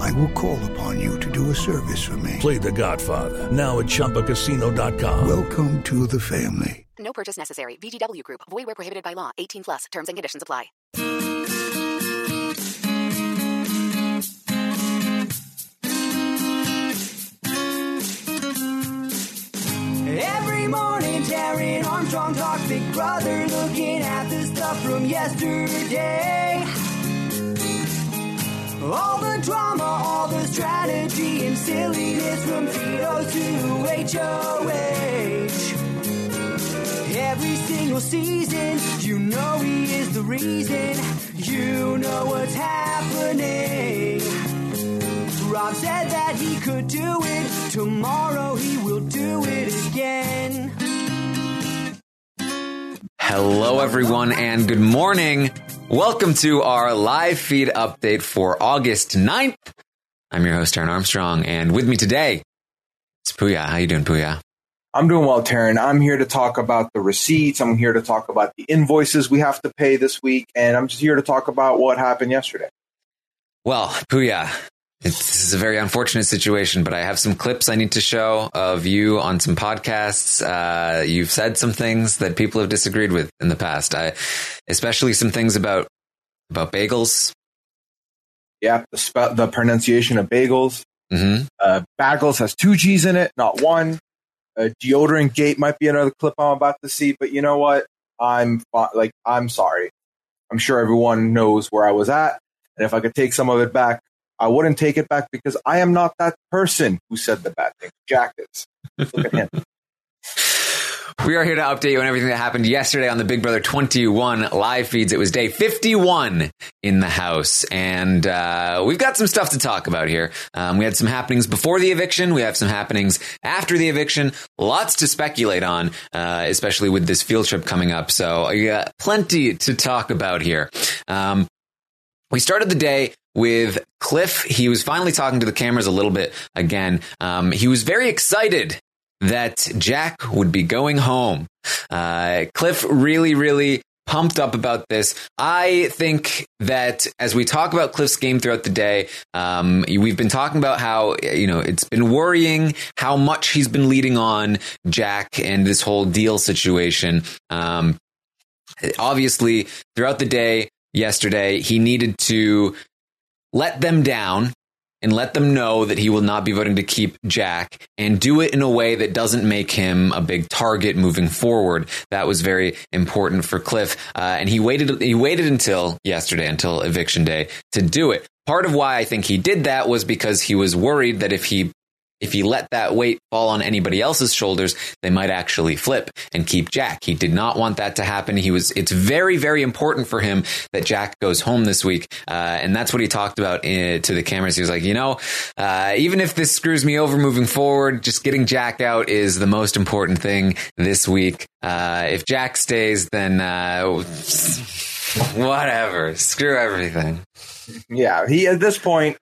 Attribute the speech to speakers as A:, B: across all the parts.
A: I will call upon you to do a service for me.
B: Play The Godfather now at ChumbaCasino.com.
A: Welcome to the family.
C: No purchase necessary. VGW Group. Void where prohibited by law. 18 plus. Terms and conditions apply.
D: Every morning, Taran Armstrong talks Big Brother, looking at the stuff from yesterday. All the drama, all the strategy and silliness from veto to HOH. Every single season, you know he is the reason. You know what's happening. Rob said that he could do it. Tomorrow he will do it again.
E: Hello, everyone, and good morning. Welcome to our live feed update for August 9th. I'm your host, Taran Armstrong, and with me today, it's Puya. How you doing, Puya?
F: I'm doing well, Taran. I'm here to talk about the receipts. I'm here to talk about the invoices we have to pay this week, and I'm just here to talk about what happened yesterday.
E: Well, Puya, it's this is a very unfortunate situation, but I have some clips I need to show of you on some podcasts. Uh, you've said some things that people have disagreed with in the past, I, especially some things about about bagels.
F: Yeah, the, the pronunciation of bagels.
E: Mm-hmm.
F: Uh, bagels has two G's in it, not one. Uh, deodorant gate might be another clip I'm about to see, but you know what? I'm like, I'm sorry. I'm sure everyone knows where I was at, and if I could take some of it back, I wouldn't take it back because I am not that person who said the bad thing. Jack is. Look at him.
E: We are here to update you on everything that happened yesterday on the Big Brother 21 live feeds. It was day 51 in the house, and uh, we've got some stuff to talk about here. Um, we had some happenings before the eviction, we have some happenings after the eviction, lots to speculate on, uh, especially with this field trip coming up. So, yeah, plenty to talk about here. Um, we started the day with Cliff. He was finally talking to the cameras a little bit again. Um, he was very excited that Jack would be going home. Uh, Cliff really, really pumped up about this. I think that as we talk about Cliff's game throughout the day, um, we've been talking about how, you know, it's been worrying how much he's been leading on Jack and this whole deal situation. Um, obviously, throughout the day, yesterday, he needed to let them down and let them know that he will not be voting to keep Jack and do it in a way that doesn't make him a big target moving forward. That was very important for Cliff. Uh, and he waited, he waited until yesterday, until eviction day to do it. Part of why I think he did that was because he was worried that if he if he let that weight fall on anybody else's shoulders, they might actually flip and keep Jack. He did not want that to happen. He was, it's very, very important for him that Jack goes home this week. Uh, and that's what he talked about uh, to the cameras. He was like, you know, uh, even if this screws me over moving forward, just getting Jack out is the most important thing this week. Uh, if Jack stays, then, uh, whatever, screw everything.
F: Yeah, he at this point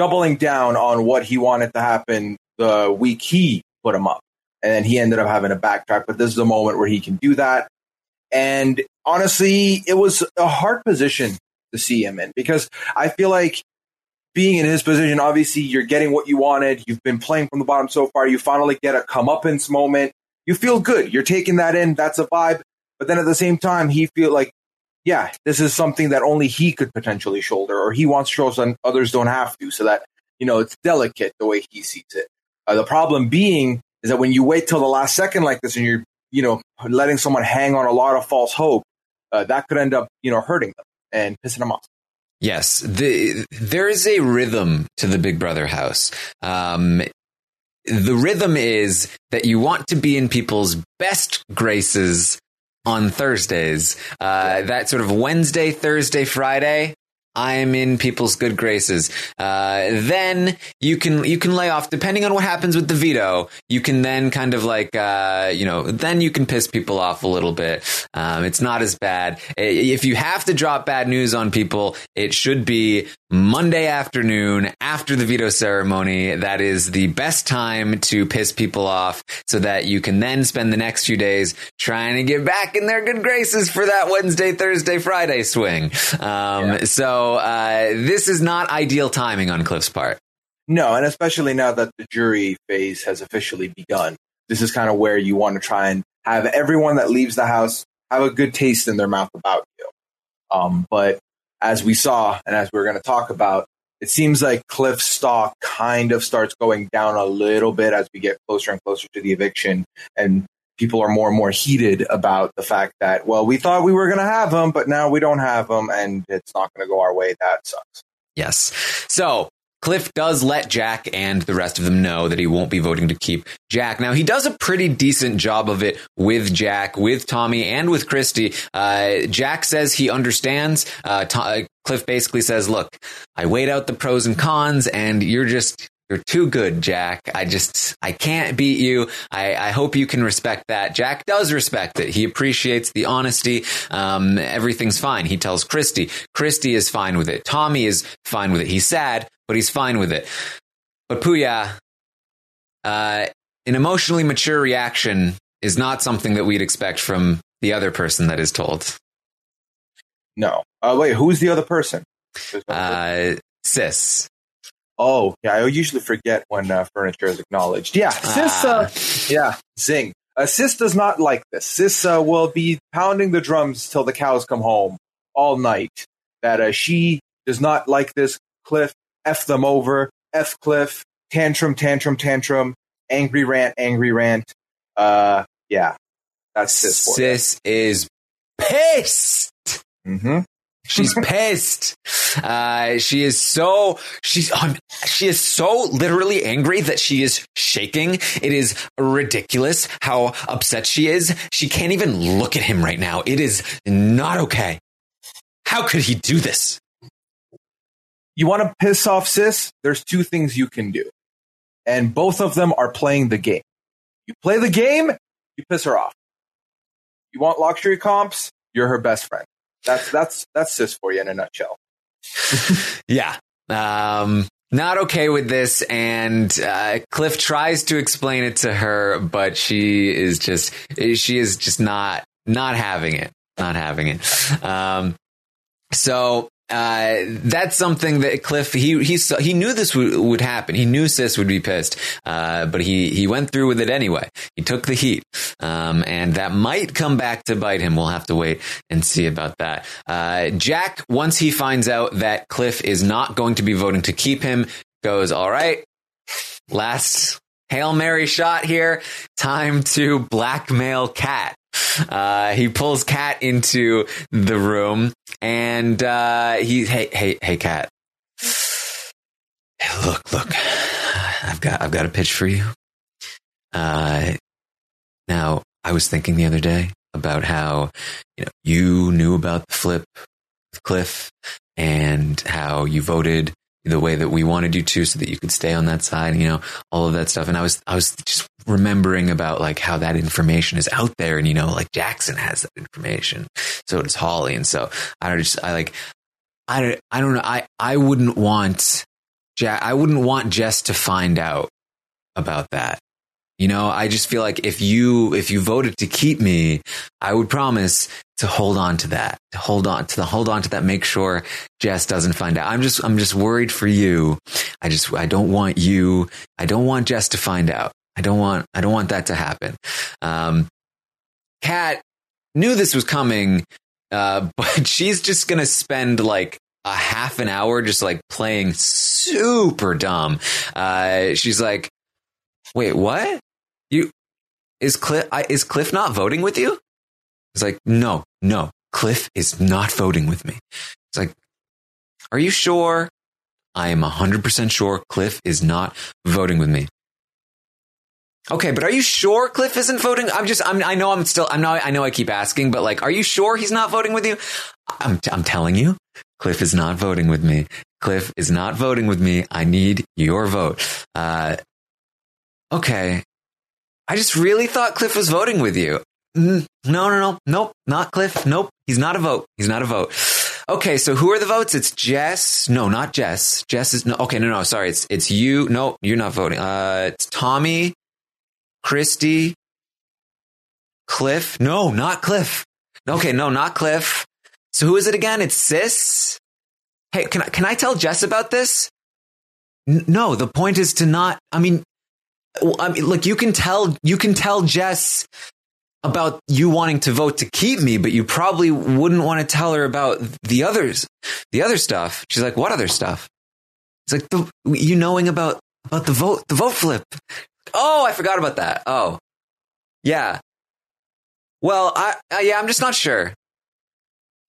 F: doubling down on what he wanted to happen the week he put him up. And he ended up having a backtrack, but this is the moment where he can do that. And honestly, it was a hard position to see him in because I feel like being in his position, obviously you're getting what you wanted. You've been playing from the bottom so far. You finally get a comeuppance moment. You feel good. You're taking that in. That's a vibe. But then at the same time, he feel like, yeah, this is something that only he could potentially shoulder, or he wants to show some others don't have to, so that you know it's delicate the way he sees it. Uh, the problem being is that when you wait till the last second like this, and you're you know letting someone hang on a lot of false hope, uh, that could end up you know hurting them and pissing them off.
E: Yes, the, there is a rhythm to the Big Brother house. Um, the rhythm is that you want to be in people's best graces on Thursdays. Uh, that sort of Wednesday, Thursday, Friday. I'm in people's good graces. Uh, then you can you can lay off depending on what happens with the veto. You can then kind of like uh, you know then you can piss people off a little bit. Um, it's not as bad. If you have to drop bad news on people, it should be Monday afternoon after the veto ceremony. That is the best time to piss people off, so that you can then spend the next few days trying to get back in their good graces for that Wednesday, Thursday, Friday swing. Um, So uh, this is not ideal timing on Cliff's part.
F: No, and especially now that the jury phase has officially begun, this is kind of where you want to try and have everyone that leaves the house have a good taste in their mouth about you. Um, but as we saw, and as we are going to talk about, it seems like Cliff's stock kind of starts going down a little bit as we get closer and closer to the eviction, and people are more and more heated about the fact that, well, we thought we were going to have him, but now we don't have him, and it's not going to go our way. That sucks.
E: Yes. So Cliff does let Jack and the rest of them know that he won't be voting to keep Jack. Now he does a pretty decent job of it with Jack, with Tommy, and with Christie. Uh, Jack says he understands. Uh, To- Cliff basically says, "Look, I weighed out the pros and cons, and you're just." You're too good, Jack. I just, I can't beat you. I, I hope you can respect that. Jack does respect it. He appreciates the honesty. Um, everything's fine. He tells Christie. Christie is fine with it. Tommy is fine with it. He's sad, but he's fine with it. But Puya, uh, an emotionally mature reaction is not something that we'd expect from the other person that is told.
F: No. Uh, wait, who's the other person?
E: Uh, sis.
F: Oh, yeah. I usually forget when uh, furniture is acknowledged. Yeah, sis. Uh, yeah, zing. Uh, sis does not like this. Sis uh, will be pounding the drums till the cows come home all night. That uh, she does not like this. Cliff, f them over. F Cliff. Tantrum, tantrum, tantrum. Angry rant, angry rant. Uh, yeah, that's sis.
E: Sis is pissed.
F: Mm-hmm.
E: She's pissed. Uh, she is so she's um, she is so literally angry that she is shaking. It is ridiculous how upset she is. She can't even look at him right now. It is not okay. How could he do this?
F: You want to piss off sis? There's two things you can do, and both of them are playing the game. You play the game, you piss her off. You want luxury comps? You're her best friend. That's that's that's sis for you in a nutshell.
E: Yeah. Um, not okay with this. And uh, Cliff tries to explain it to her, but she is just, she is just not, not having it. Not having it. Um, so, uh, that's something that Cliff he he saw, he knew this would, would happen. He knew Sis would be pissed, uh, but he he went through with it anyway. He took the heat, um, and that might come back to bite him. We'll have to wait and see about that. Uh, Jack, once he finds out that Cliff is not going to be voting to keep him, goes all right. Last hail mary shot here. Time to blackmail Kat. Uh, he pulls Kat into the room and uh, he, hey, hey, hey, Kat. Hey, look, look. I've got I've got a pitch for you. Uh, now I was thinking the other day about how you know you knew about the flip Cliff and how you voted the way that we wanted you to so that you could stay on that side, you know, all of that stuff. And I was, I was just remembering about like how that information is out there. And, you know, like Jackson has that information. So does Holly. And so I don't just, I like, I don't, I don't know. I, I wouldn't want Jack, I wouldn't want Jess to find out about that. You know, I just feel like if you, if you voted to keep me, I would promise to hold on to that, to hold on to the, hold on to that, make sure Jess doesn't find out. I'm just, I'm just worried for you. I just, I don't want you, I don't want Jess to find out. I don't want, I don't want that to happen. Um, Kat knew this was coming, uh, but she's just going to spend like a half an hour just like playing super dumb. Uh, she's like, wait, what? You is Cliff is Cliff not voting with you? It's like, no, no, Cliff is not voting with me. It's like, are you sure? I am 100% sure Cliff is not voting with me. Okay, but are you sure Cliff isn't voting? I'm just, I'm, I know I'm still, I'm not, I know I keep asking, but like, are you sure he's not voting with you? I'm, I'm telling you, Cliff is not voting with me. Cliff is not voting with me. I need your vote. Uh, okay. I just really thought Cliff was voting with you. Mm, no, no, no, nope, not Cliff. Nope, he's not a vote. He's not a vote. Okay, so who are the votes? It's Jess. No, not Jess. Jess is no. Okay, no, no. Sorry, it's it's you. No, you're not voting. Uh, it's Tommy, Christie, Cliff. No, not Cliff. Okay, no, not Cliff. So who is it again? It's Sis. Hey, can I can I tell Jess about this? N- no, the point is to not. I mean, I mean, look, you can tell you can tell Jess about you wanting to vote to keep me, but you probably wouldn't want to tell her about the others, the other stuff. She's like, what other stuff? It's like the, you knowing about about the vote, the vote flip. Oh, I forgot about that. Oh, yeah. Well, I, uh, yeah, I'm just not sure.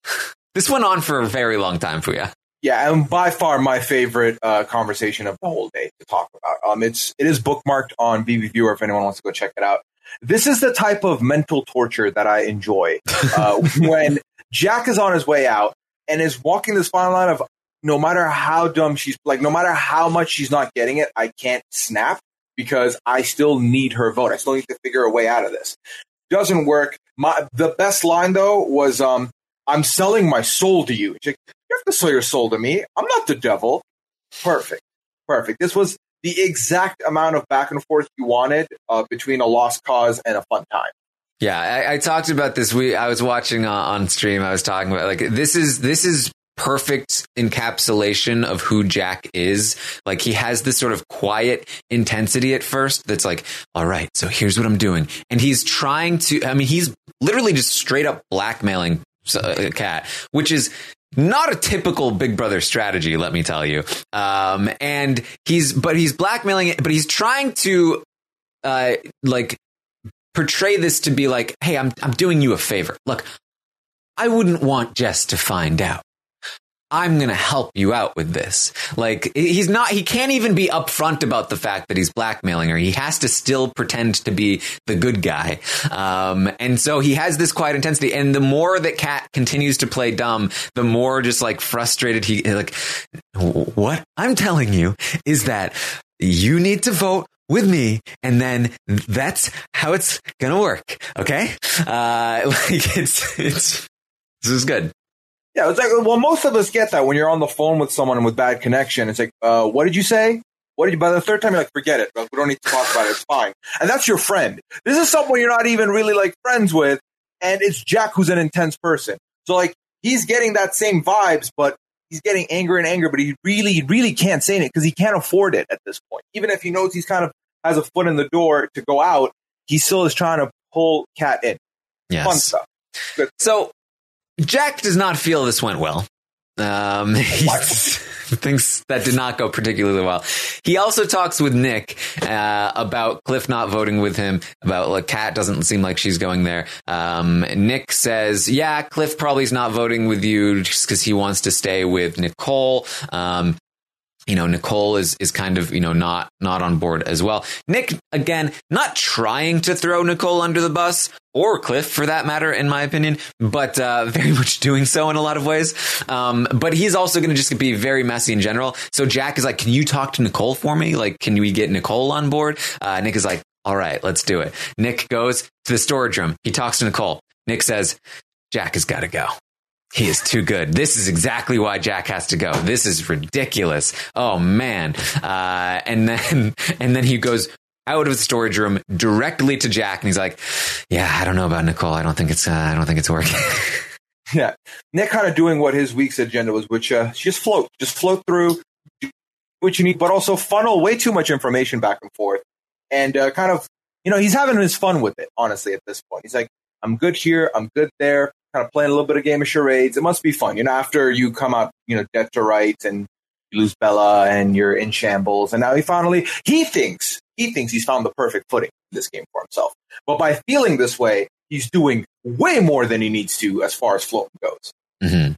E: this went on for a very long time, for you.
F: Yeah, and by far my favorite uh, conversation of the whole day to talk about. Um, it's it is bookmarked on BB Viewer if anyone wants to go check it out. This is the type of mental torture that I enjoy uh, when Jack is on his way out and is walking this fine line of no matter how dumb she's like, no matter how much she's not getting it, I can't snap because I still need her vote. I still need to figure a way out of this. Doesn't work. My the best line though was um, I'm selling my soul to you. Like, you have to sell your soul to me. I'm not the devil. Perfect. Perfect. This was the exact amount of back and forth you wanted uh, between a lost cause and a fun time.
E: Yeah, I, I talked about this. We I was watching uh, on stream. I was talking about like this is this is perfect encapsulation of who Jack is. Like he has this sort of quiet intensity at first that's like, all right, so here's what I'm doing. And he's trying to, I mean, he's literally just straight up blackmailing a cat, which is not a typical big brother strategy, let me tell you. Um, and he's, but he's blackmailing it, but he's trying to, uh, like portray this to be like, Hey, I'm, I'm doing you a favor. Look, I wouldn't want Jess to find out. I'm going to help you out with this. Like he's not, he can't even be upfront about the fact that he's blackmailing her. He has to still pretend to be the good guy. Um, and so he has this quiet intensity. And the more that Kat continues to play dumb, the more just like frustrated he, like, what I'm telling you is that you need to vote with me and then that's how it's gonna work okay uh like it's it's this is good
F: Yeah, it's like well, most of us get that when you're on the phone with someone with bad connection. It's like, uh, what did you say? What did you? By the third time, you're like, forget it. We don't need to talk about it. It's fine. And that's your friend. This is someone you're not even really like friends with, and it's Jack who's an intense person. So like, he's getting that same vibes, but he's getting anger and anger. But he really, really can't say it because he can't afford it at this point. Even if he knows he's kind of has a foot in the door to go out, he still is trying to pull Kat in.
E: Yes.
F: Fun stuff. Good.
E: So Jack does not feel this went well. Um, he thinks that did not go particularly well. He also talks with Nick uh, about Cliff not voting with him. About like Kat doesn't seem like she's going there. Um, Nick says, "Yeah, Cliff probably is not voting with you just because he wants to stay with Nicole." Um, you know, Nicole is is kind of you know not not on board as well. Nick again, not trying to throw Nicole under the bus or Cliff for that matter, in my opinion, but uh, very much doing so in a lot of ways. Um, but he's also going to just be very messy in general. So Jack is like, "Can you talk to Nicole for me? Like, can we get Nicole on board?" Uh, Nick is like, "All right, let's do it." Nick goes to the storage room. He talks to Nicole. Nick says, "Jack has got to go." He is too good. This is exactly why Jack has to go. This is ridiculous. Oh man. Uh, and then, and then he goes out of the storage room directly to Jack and he's like, yeah, I don't know about Nicole. I don't think it's, uh, I don't think it's working.
F: Yeah. Nick kind of doing what his week's agenda was, which uh, just float, just float through what you need, but also funnel way too much information back and forth. And uh, kind of, you know, he's having his fun with it, honestly, at this point. He's like, I'm good here, I'm good there, kind of playing a little bit of game of charades. It must be fun. You know, after you come out, you know, dead to rights and you lose Bella and you're in shambles. And now he finally, he thinks, he thinks he's found the perfect footing in this game for himself. But by feeling this way, he's doing way more than he needs to as far as floating goes.
E: hmm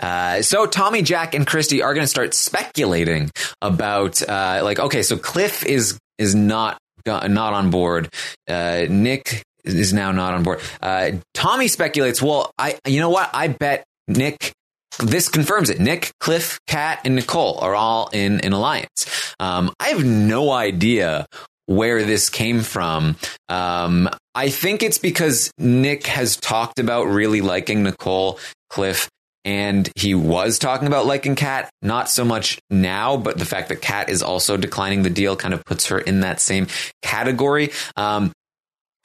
E: Uh, so Tommy, Jack, and Christie are going to start speculating about uh, like, okay, so Cliff is is not not on board. Uh, Nick is now not on board. Uh, Tommy speculates, well, I you know what? I bet Nick. This confirms it. Nick, Cliff, Kat, and Nicole are all in an alliance. Um, I have no idea where this came from. Um, I think it's because Nick has talked about really liking Nicole, Cliff, and he was talking about liking Kat. Not so much now, but the fact that Kat is also declining the deal kind of puts her in that same category. Um,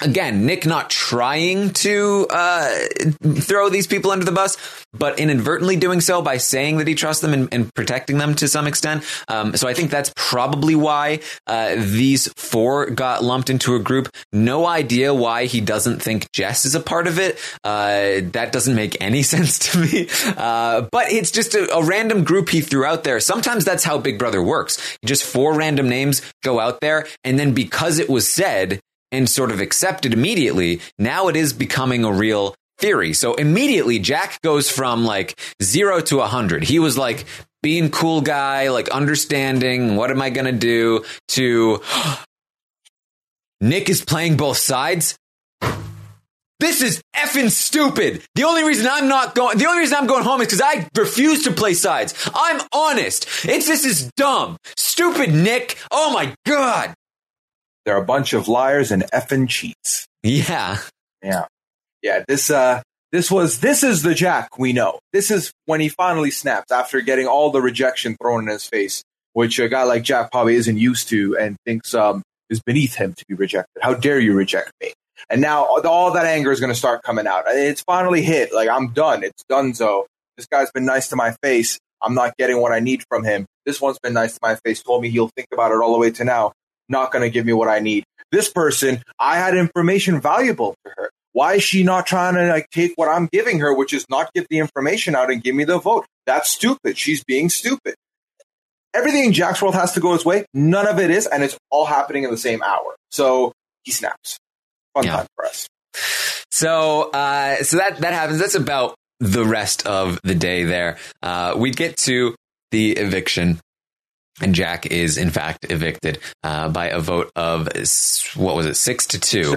E: Again, Nick not trying to uh, throw these people under the bus, but inadvertently doing so by saying that he trusts them and, and protecting them to some extent. Um, so I think that's probably why uh, these four got lumped into a group. No idea why he doesn't think Jess is a part of it. Uh, that doesn't make any sense to me. Uh, but it's just a, a random group he threw out there. Sometimes that's how Big Brother works. Just four random names go out there, and then because it was said and sort of accepted immediately, now it is becoming a real theory. So immediately Jack goes from like zero to a hundred. He was like being cool guy, like understanding what am I going to do to Nick is playing both sides. This is effing stupid. The only reason I'm not going, the only reason I'm going home is because I refuse to play sides. I'm honest. It's, this is dumb. Stupid Nick. Oh my God.
F: They're a bunch of liars and effing cheats.
E: Yeah.
F: Yeah. Yeah. This, uh, this was, this is the Jack we know. This is when he finally snaps after getting all the rejection thrown in his face, which a guy like Jack probably isn't used to and thinks, um, is beneath him to be rejected. How dare you reject me? And now all that anger is going to start coming out. It's finally hit. Like, I'm done. It's done, so. This guy's been nice to my face. I'm not getting what I need from him. This one's been nice to my face, told me he'll think about it all the way to now. Not going to give me what I need. This person, I had information valuable to her. Why is she not trying to like take what I'm giving her, which is not get the information out and give me the vote? That's stupid. She's being stupid. Everything in Jack's world has to go his way. None of it is, and it's all happening in the same hour. So he snaps. Fun
E: Yeah.
F: time for us.
E: So, uh, so that, that happens. That's about the rest of the day there. Uh, we get to the eviction and Jack is in fact evicted, uh, by a vote of, what was it? Six to two.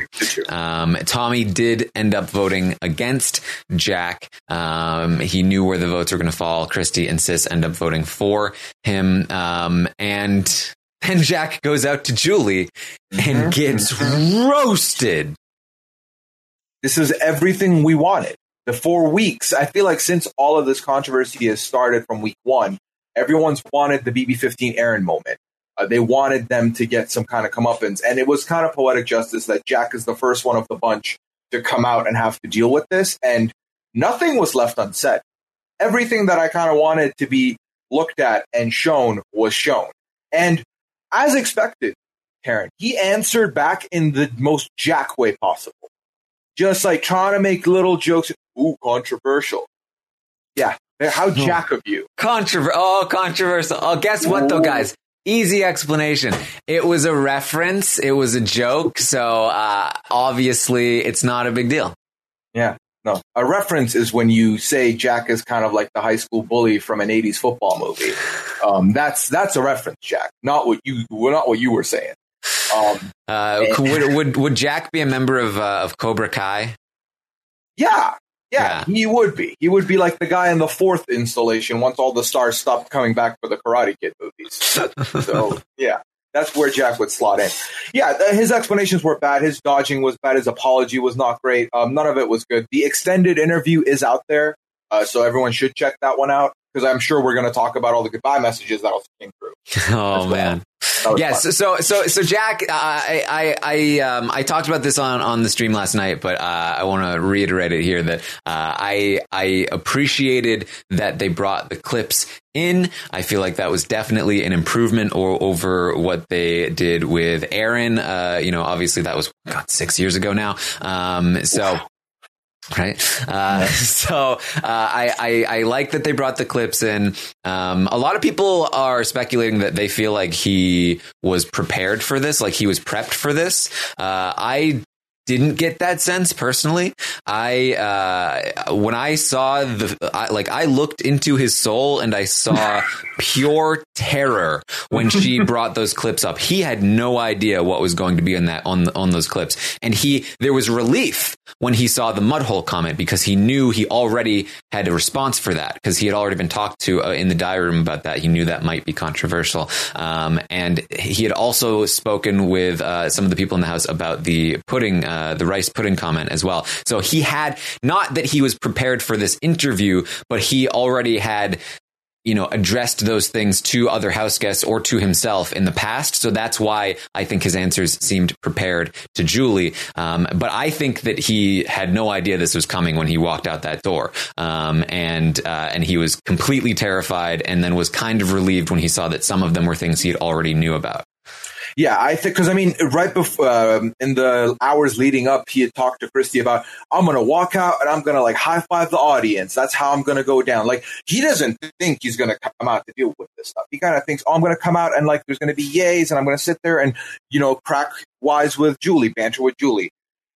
E: Um, Tommy did end up voting against Jack. Um, he knew where the votes were going to fall. Christie and Sis end up voting for him. Um, and then Jack goes out to Julie and gets roasted.
F: This is everything we wanted. The four weeks, I feel like since all of this controversy has started from week one, everyone's wanted the BB15 Aaryn moment. Uh, they wanted them to get some kind of comeuppance. And it was kind of poetic justice that Jack is the first one of the bunch to come out and have to deal with this. And nothing was left unsaid. Everything that I kind of wanted to be looked at and shown was shown. And as expected, Taran, he answered back in the most Jack way possible. Just like trying to make little jokes. Ooh, controversial. Yeah. How Jack of you.
E: Controver- oh, controversial. Oh, guess what though, guys? Easy explanation. It was a reference. It was a joke. So, uh, obviously it's not a big deal.
F: Yeah. No. A reference is when you say Jack is kind of like the high school bully from an 80s football movie. Um, that's that's a reference, Jack, not what you not what you were saying. Um,
E: Uh, would, would would Jack be a member of uh, of Cobra Kai?
F: yeah,
E: Yeah.
F: yeah, he would be. He would be like the guy in the fourth installation once all the stars stopped coming back for the Karate Kid movies. so yeah, that's where Jack would slot in. Yeah, th- his explanations were bad. His dodging was bad. His apology was not great. Um, none of it was good. The extended interview is out there, uh, so everyone should check that one out because I'm sure we're going to talk about all the goodbye messages that also came through.
E: Oh man. Yes,
F: fun.
E: so so so Jack, uh, I I I um I talked about this on on the stream last night, but uh, I want to reiterate it here that uh, I I appreciated that they brought the clips in. I feel like that was definitely an improvement or over what they did with Aaryn. Uh, you know, obviously that was God six years ago now. Um, so right? Uh, so uh, I, I I like that they brought the clips in. Um, a lot of people are speculating that they feel like he was prepared for this, like he was prepped for this. Uh, I didn't get that sense personally. I uh, when I saw the I, like I looked into his soul and I saw pure terror when she brought those clips up. He had no idea what was going to be in that on on those clips, and he there was relief when he saw the mudhole comment because he knew he already had a response for that because he had already been talked to uh, in the diary room about that. He knew that might be controversial, um, and he had also spoken with uh, some of the people in the house about the pudding, uh, the rice pudding comment as well. So he had not that he was prepared for this interview, but he already had you know, addressed those things to other house guests or to himself in the past. So that's why I think his answers seemed prepared to Julie. Um, but I think that he had no idea this was coming when he walked out that door. Um, and, uh, and he was completely terrified and then was kind of relieved when he saw that some of them were things he had already knew about.
F: Yeah, I think because I mean, right before um, in the hours leading up, he had talked to Christie about I'm gonna walk out and I'm gonna like high five the audience. That's how I'm gonna go down. Like he doesn't think he's gonna come out to deal with this stuff. He kind of thinks, oh, I'm gonna come out and like there's gonna be yays and I'm gonna sit there and you know crack wise with Julie, banter with Julie.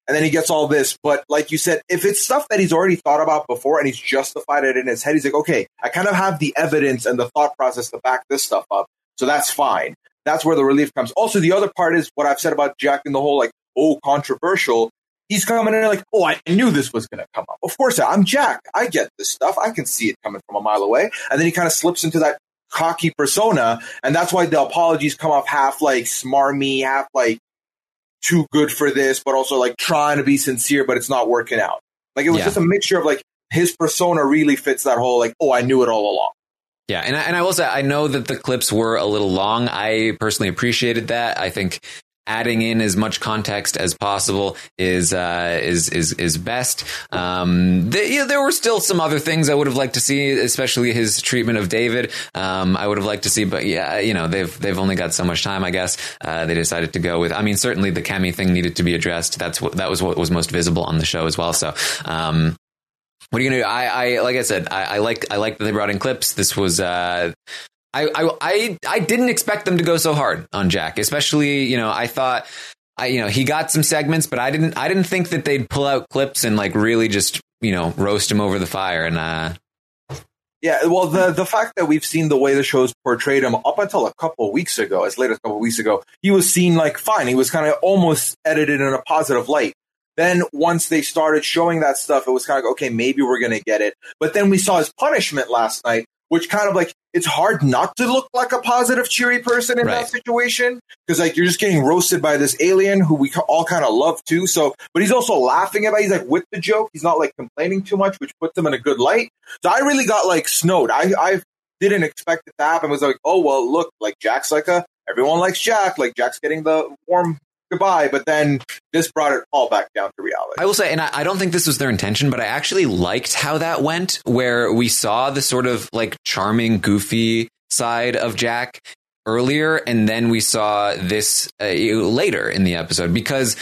F: And then he gets all this. But like you said, if it's stuff that he's already thought about before and he's justified it in his head, he's like, okay, I kind of have the evidence and the thought process to back this stuff up. So that's fine. That's where the relief comes. Also, the other part is what I've said about Jack in the whole like, oh, controversial. He's coming in like, oh, I knew this was going to come up. Of course, I'm Jack. I get this stuff. I can see it coming from a mile away. And then he kind of slips into that cocky persona. And that's why the apologies come off half like smarmy, half like too good for this, but also like trying to be sincere, but it's not working out. Like it was
E: Yeah.
F: just a mixture of like his persona really fits that whole like, oh, I knew it all along.
E: Yeah, and I, and I will say I know that the clips were a little long. I personally appreciated that. I think adding in as much context as possible is uh, is is is best. Um, the, there were still some other things I would have liked to see, especially his treatment of David. Um, I would have liked to see, but yeah, you know they've they've only got so much time. I guess uh, they decided to go with. I mean, certainly the Kemi thing needed to be addressed. That's what that was what was most visible on the show as well. So. Um, what are you gonna do? I, I like I said, I, I like I like that they brought in clips. This was uh I, I I I didn't expect them to go so hard on Jack, especially, you know, I thought I you know, he got some segments, but I didn't I didn't think that they'd pull out clips and like really just, you know, roast him over the fire and uh
F: Yeah, well, the the fact that we've seen the way the show's portrayed him up until a couple weeks ago, as late as a couple weeks ago, he was seen like fine. He was kind of almost edited in a positive light. Then once they started showing that stuff, it was kind of like, okay, maybe we're gonna get it. But then we saw his punishment last night, which kind of like it's hard not to look like a positive, cheery person in
E: Right.
F: that situation because like you're just getting roasted by this alien who we all kind of love too. So, but he's also laughing about. He's like with the joke. He's not like complaining too much, which puts him in a good light. So I really got like snowed. I I didn't expect it to happen. It was like, oh well, look, like Jack's like a everyone likes Jack. Like Jack's getting the warm goodbye. But then this brought it all back down to reality.
E: I will say, and I, I don't think this was their intention, but I actually liked how that went, where we saw the sort of like charming, goofy side of Jack earlier, and then we saw this uh, later in the episode because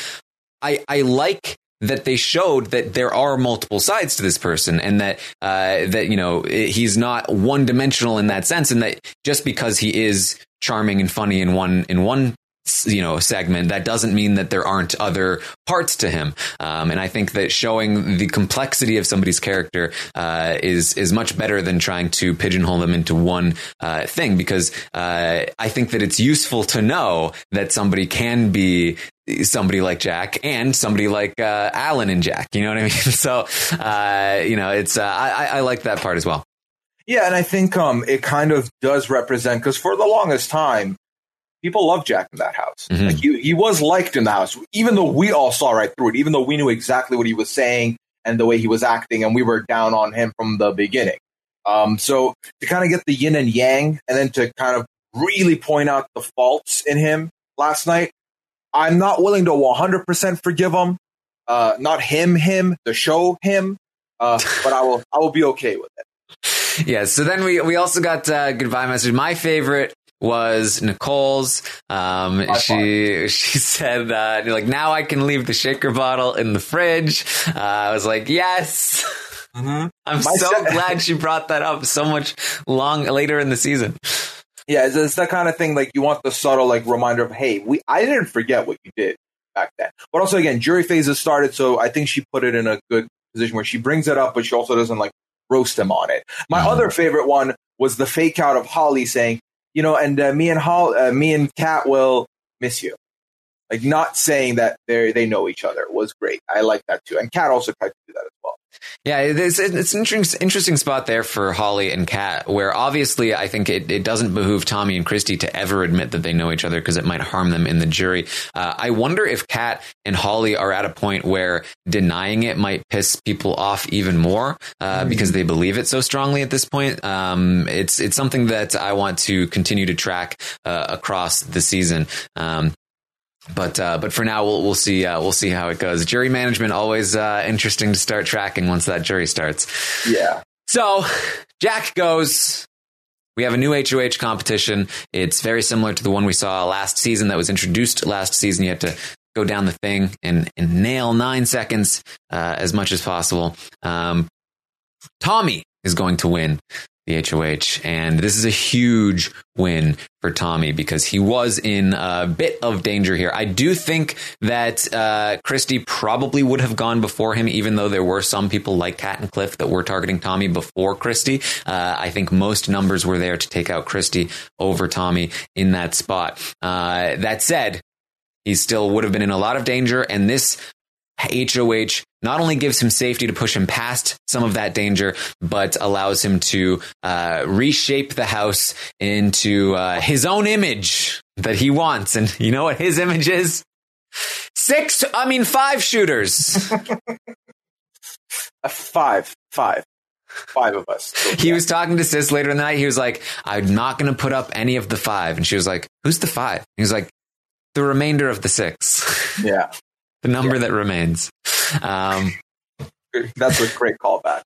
E: I I like that they showed that there are multiple sides to this person and that uh, that you know he's not one dimensional in that sense and that just because he is charming and funny in one in one you know segment that doesn't mean that there aren't other parts to him um, and i think that showing the complexity of somebody's character uh, is is much better than trying to pigeonhole them into one uh, thing because uh, i think that it's useful to know that somebody can be somebody like Jack and somebody like uh, Alan and Jack. You know what I mean? So, uh, you know, it's uh, I, I like that part as well.
F: Yeah, and I think um, it kind of does represent because for the longest time, people loved Jack in that house.
E: Mhm.
F: Like he, he was liked in the house, even though we all saw right through it. Even though we knew exactly what he was saying and the way he was acting, and we were down on him from the beginning. Um, so to kind of get the yin and yang, and then to kind of really point out the faults in him last night, I'm not willing to 100% forgive him. Uh, not him, him, the show, him. Uh, but I will, I will be okay with it.
E: Yeah. So then we we also got uh, goodbye message. My favorite was Nicole's. Um, she she said uh, like now I can leave the shaker bottle in the fridge. Uh, I was like yes. I'm
F: My
E: so
F: se-
E: glad she brought that up so much long later in the season.
F: Yeah, it's, it's that kind of thing. Like you want the subtle like reminder of, hey, we I didn't forget what you did back then. But also, again, jury phase has started, so I think she put it in a good position where she brings it up, but she also doesn't like roast him on it. My other favorite one was the fake out of Holly saying, you know, and uh, me and Hol- uh, me and Kat will miss you. Like not saying that they they know each other was great. I like that too. And Kat also tried to do that.
E: Yeah, it's, it's an interesting, interesting spot there for Holly and Kat, where obviously I think it, it doesn't behoove Tommy and Christie to ever admit that they know each other because it might harm them in the jury. Uh, I wonder if Kat and Holly are at a point where denying it might piss people off even more uh, because they believe it so strongly at this point. Um, it's it's something that I want to continue to track uh, across the season. Um, but uh, but for now we'll we'll see uh, we'll see how it goes. Jury management always uh, interesting to start tracking once that jury starts.
F: Yeah.
E: So Jack goes. We have a new HOH competition. It's very similar to the one we saw last season that was introduced last season. You had to go down the thing and, and nail nine seconds uh, as much as possible. Um, Tommy is going to win the HOH, and this is a huge win for Tommy because he was in a bit of danger here. I do think that uh, Christie probably would have gone before him, even though there were some people like Kat and Cliff that were targeting Tommy before Christie. Uh, I think most numbers were there to take out Christie over Tommy in that spot. Uh, that said, he still would have been in a lot of danger, and this HOH not only gives him safety to push him past some of that danger, but allows him to uh, reshape the house into uh, his own image that he wants. And you know what his image is? Six, I mean, five shooters.
F: A five, five, five of us.
E: he was talking to Sis later in the night. He was like, I'm not going to put up any of the five. And she was like, Who's the five? He was like, The remainder of the six.
F: Yeah.
E: the number that remains. Um,
F: That's a great callback.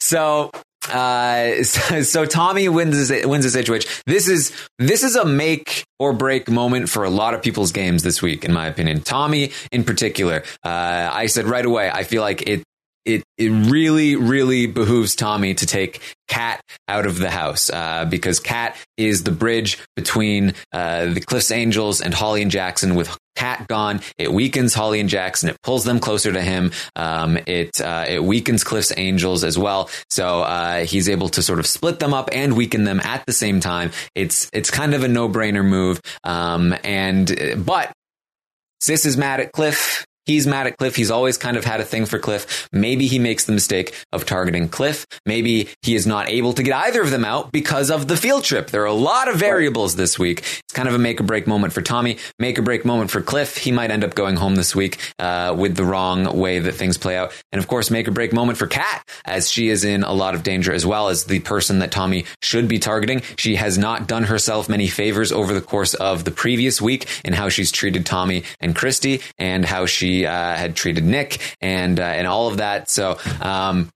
E: So, uh, so, so Tommy wins wins his HOH. This is this is a make or break moment for a lot of people's games this week, in my opinion. Tommy, in particular, uh, I said right away. I feel like it it it really really behooves Tommy to take Kat out of the house uh, because Kat is the bridge between uh, the Cliffs Angels and Holly and Jackson. With Kat gone, it weakens Holly and Jackson. It pulls them closer to him. Um, it uh, it weakens Cliffs Angels as well. So uh, he's able to sort of split them up and weaken them at the same time. It's it's kind of a no brainer move. Um, and but Sis is mad at Cliff. He's mad at Cliff. He's always kind of had a thing for Cliff. Maybe he makes the mistake of targeting Cliff. Maybe he is not able to get either of them out because of the field trip. There are a lot of variables this week. It's kind of a make or break moment for Tommy, make or break moment for Cliff. He might end up going home this week uh, with the wrong way that things play out. And of course, make or break moment for Kat, as she is in a lot of danger as well as the person that Tommy should be targeting. She has not done herself many favors over the course of the previous week in how she's treated Tommy and Christie and how she uh, had treated Nick and uh, and all of that. So um,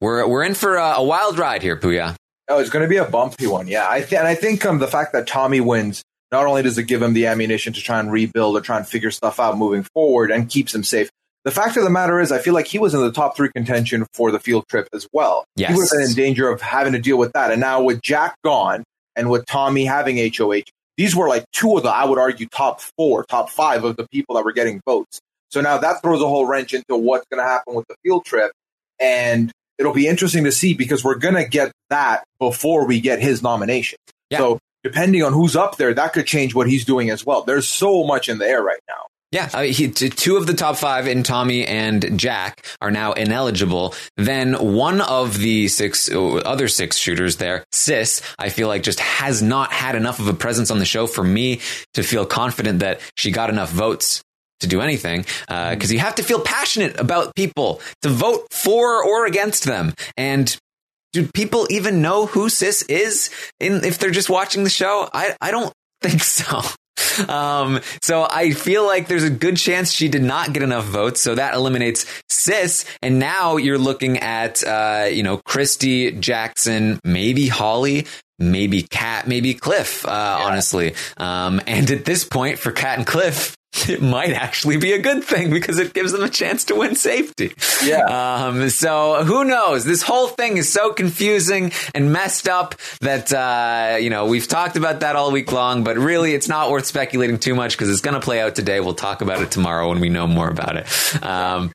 E: we're we're in for a, a wild ride here, Puya.
F: Oh, it's going to be a bumpy one. Yeah, I th- and I think um, the fact that Tommy wins not only does it give him the ammunition to try and rebuild or try and figure stuff out moving forward and keeps him safe. The fact of the matter is, I feel like he was in the top three contention for the field trip as well.
E: Yes.
F: He would have been in danger of having to deal with that. And now with Jack gone and with Tommy having HOH, these were like two of the, I would argue, top four, top five of the people that were getting votes. So now that throws a whole wrench into what's going to happen with the field trip. And it'll be interesting to see because we're going to get that before we get his nomination.
E: Yeah.
F: So depending on who's up there, that could change what he's doing as well. There's so much in the air right now.
E: Yeah, uh, he, t- two of the top five in Tommy and Jack are now ineligible. Then one of the six uh, other six shooters there, Sis, I feel like just has not had enough of a presence on the show for me to feel confident that she got enough votes to do anything. Because you have to feel passionate about people to vote for or against them. And do people even know who Sis is in if they're just watching the show? I I don't think so. Um, so I feel like there's a good chance she did not get enough votes. So that eliminates Sis. And now you're looking at, uh, you know, Christie, Jackson, maybe Holly, maybe Kat, maybe Cliff, uh, honestly. Um, and at this point for Kat and Cliff, it might actually be a good thing because it gives them a chance to win safety.
F: Yeah.
E: Um, so who knows? This whole thing is so confusing and messed up that, uh, you know, we've talked about that all week long, but really it's not worth speculating too much because it's going to play out today. We'll talk about it tomorrow when we know more about it. Um,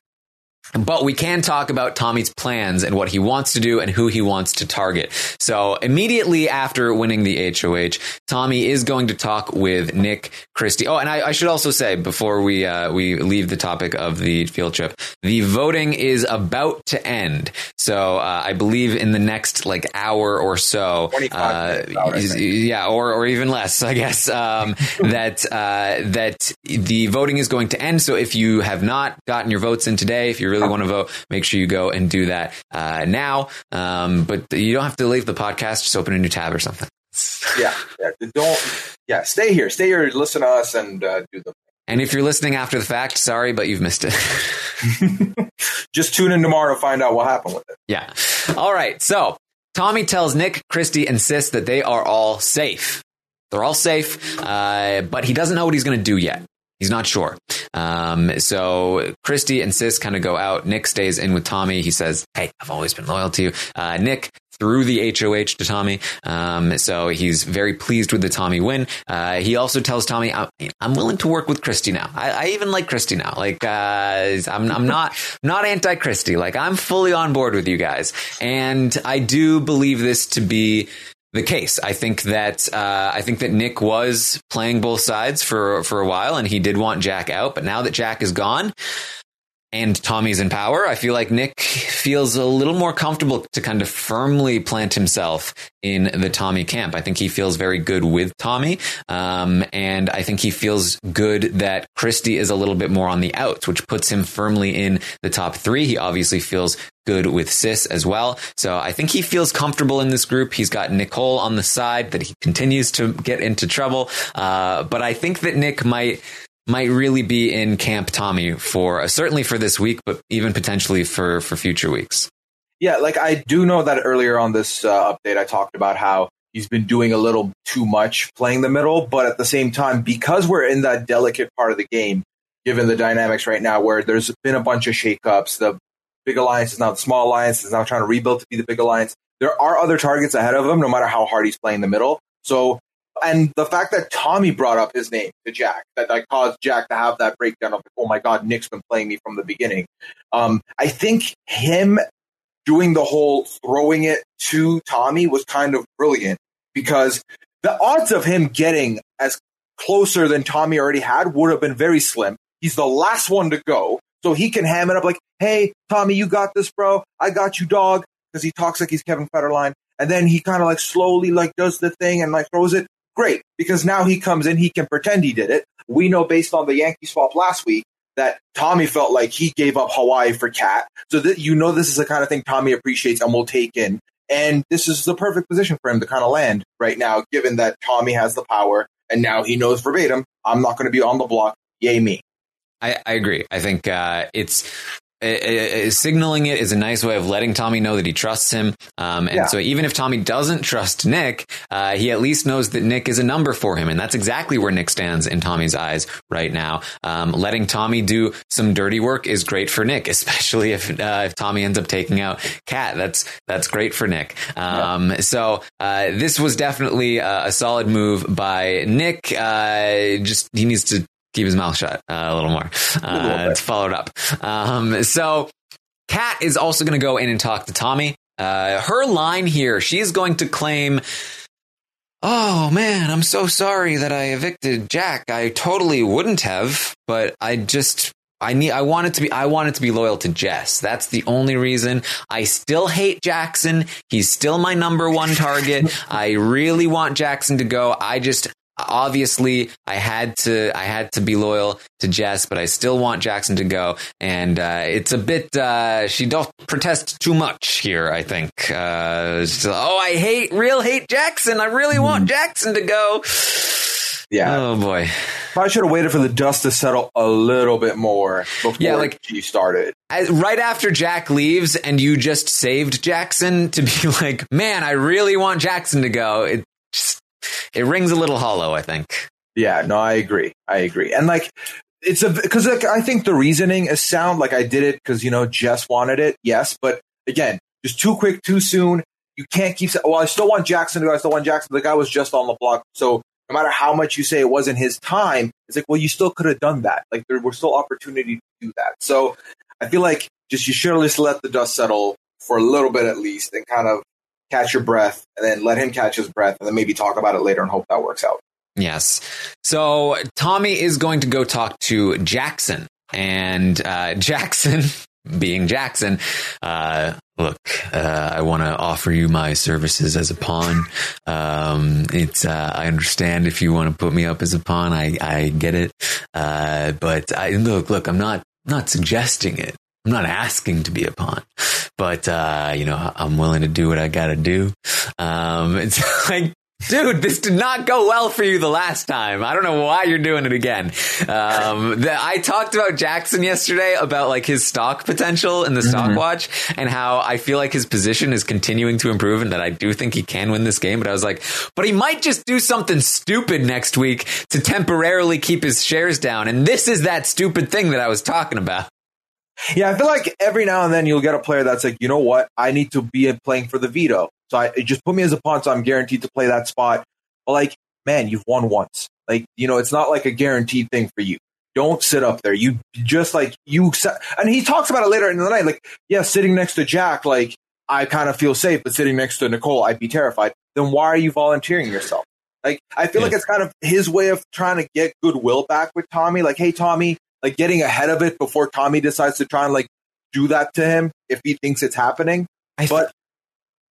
E: but we can talk about Tommy's plans and what he wants to do and who he wants to target. So immediately after winning the HOH, Tommy is going to talk with Nick Christie. Oh, and I, I should also say before we uh, we leave the topic of the field trip, the voting is about to end. So uh, I believe in the next like hour or so, uh,
F: minutes out, I
E: is-
F: think.
E: yeah, or or even less, I guess. Um, that uh, that the voting is going to end. So if you have not gotten your votes in today, if you really want to vote, make sure you go and do that uh, now. Um, but you don't have to leave the podcast; just open a new tab or something.
F: Yeah. yeah. Don't, yeah. Stay here. Stay here. Listen to us and uh, do the.
E: And if you're listening after the fact, sorry, but you've missed it.
F: Just tune in tomorrow to find out what happened with it.
E: yeah. All right. So Tommy tells Nick, Christie, and Sis that they are all safe. They're all safe, uh, but he doesn't know what he's going to do yet. He's not sure. Um, so Christie and Sis kind of go out. Nick stays in with Tommy. He says, Hey, I've always been loyal to you. Uh, Nick threw the HOH to Tommy. Um, so he's very pleased with the Tommy win. Uh, he also tells Tommy, I'm, I'm willing to work with Christie now. I, I even like Christie now. Like, uh, I'm, I'm not, not anti Christie. Like, I'm fully on board with you guys. And I do believe this to be the case. I think that uh, I think that Nick was playing both sides for for a while, and he did want Jack out. But now that Jack is gone and Tommy's in power, I feel like Nick feels a little more comfortable to kind of firmly plant himself in the Tommy camp. I think he feels very good with Tommy, um, and I think he feels good that Christie is a little bit more on the outs, which puts him firmly in the top three. He obviously feels good with Sis as well. So I think he feels comfortable in this group. He's got Nicole on the side that he continues to get into trouble. Uh, but I think that Nick might might really be in camp Tommy for uh, certainly for this week, but even potentially for for future weeks.
F: Yeah, like I do know that earlier on this uh, update, I talked about how he's been doing a little too much playing the middle, but at the same time, because we're in that delicate part of the game, given the dynamics right now, where there's been a bunch of shakeups, the big alliance is now the small alliance is now trying to rebuild to be the big alliance. There are other targets ahead of him, no matter how hard he's playing the middle. So, and the fact that Tommy brought up his name to Jack, that, that caused Jack to have that breakdown of, oh my God, Nick's been playing me from the beginning. Um, I think him doing the whole throwing it to Tommy was kind of brilliant because the odds of him getting as closer than Tommy already had would have been very slim. He's the last one to go. So he can ham it up like, hey, Tommy, you got this, bro. I got you, dog. Because he talks like he's Kevin Federline. And then he kind of like slowly like does the thing and like throws it. Great. Because now he comes in, he can pretend he did it. We know based on the Yankee swap last week that Tommy felt like he gave up Hawaii for Kat. So that you know this is the kind of thing Tommy appreciates and will take in. And this is the perfect position for him to kind of land right now, given that Tommy has the power and now he knows verbatim, I'm not going to be on the block. Yay me.
E: I, I agree. I think uh, it's signaling it is a nice way of letting Tommy know that he trusts him. Um, and
F: Yeah.
E: so even if Tommy doesn't trust Nick, uh, he at least knows that Nick is a number for him. And that's exactly where Nick stands in Tommy's eyes right now. Um, letting Tommy do some dirty work is great for Nick, especially if, uh, if Tommy ends up taking out Kat. That's, that's great for Nick. Um, so, uh, this was definitely a, a solid move by Nick. Uh, just, he needs to keep his mouth shut uh, a little more uh, to follow it up. Um, so Kat is also going to go in and talk to Tommy. Uh, her line here, she's going to claim, Oh man, I'm so sorry that I evicted Jack. I totally wouldn't have, but I just I need I wanted to be I wanted to be loyal to Jess. That's the only reason. I still hate Jackson. He's still my number one target. I really want Jackson to go. I just obviously I had to I had to be loyal to Jess, but I still want Jackson to go. And uh, it's a bit uh, she don't protest too much here. I think. Uh, oh, I hate real hate Jackson. I really want Jackson to go.
F: Yeah.
E: Oh boy.
F: Probably should have waited for the dust to settle a little bit more before
E: Yeah, like-
F: she started.
E: As, right after Jack leaves and you just saved Jackson to be like, man, I really want Jackson to go. It just it rings a little hollow. I think.
F: Yeah, no, I agree. I agree. And like, it's a because like, I think the reasoning is sound. Like I did it because you know Jess wanted it. Yes, but again, just too quick, too soon. You can't keep. Well, I still want Jackson to go. I still want Jackson. The guy was just on the block. So no matter how much you say it wasn't his time, it's like, well, you still could have done that. Like there were still opportunity to do that. So I feel like just you should just let the dust settle for a little bit at least, and kind of catch your breath, and then let him catch his breath, and then maybe talk about it later and hope that works out.
E: Yes. So Tommy is going to go talk to Jackson, and uh, Jackson, being Jackson, uh, look, uh, I want to offer you my services as a pawn. Um, it's uh, I understand if you want to put me up as a pawn, I I get it. Uh, but I look, look, I'm not not suggesting it. I'm not asking to be a pawn, but uh, you know, I'm willing to do what I got to do. Um, it's like, dude, this did not go well for you the last time. I don't know why you're doing it again. Um, the, I talked about Jackson yesterday about like his stock potential in the stock watch and how I feel like his position is continuing to improve and that I do think he can win this game. But I was like, but he might just do something stupid next week to temporarily keep his shares down. And this is that stupid thing that I was talking about.
F: Yeah, I feel like every now and then you'll get a player that's like, you know what, I need to be playing for the veto. So I just put me as a pawn, so I'm guaranteed to play that spot. But like, man, you've won once. Like, you know, it's not like a guaranteed thing for you. Don't sit up there. You just like you. sa- And he talks about it later in the night. Like, yeah, sitting next to Jack, like I kind of feel safe, but sitting next to Nicole, I'd be terrified. Then why are you volunteering yourself? Like, I feel like it's kind of his way of trying to get goodwill back with Tommy. Like, hey, Tommy, like getting ahead of it before Tommy decides to try and like do that to him if he thinks it's happening.
E: I
F: but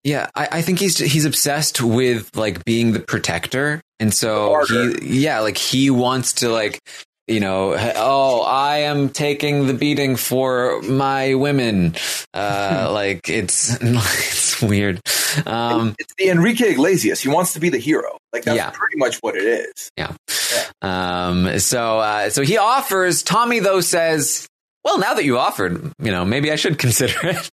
E: Yeah, I, I think he's he's obsessed with like being the protector, and so he yeah, like he wants to like you know oh I am taking the beating for my women, uh, like it's it's weird. Um,
F: it's the Enrique Iglesias. He wants to be the hero. Like that's
E: Yeah.
F: pretty much what it is.
E: Yeah. Um, so, uh, so he offers, Tommy though says, well, now that you offered, you know, maybe I should consider it.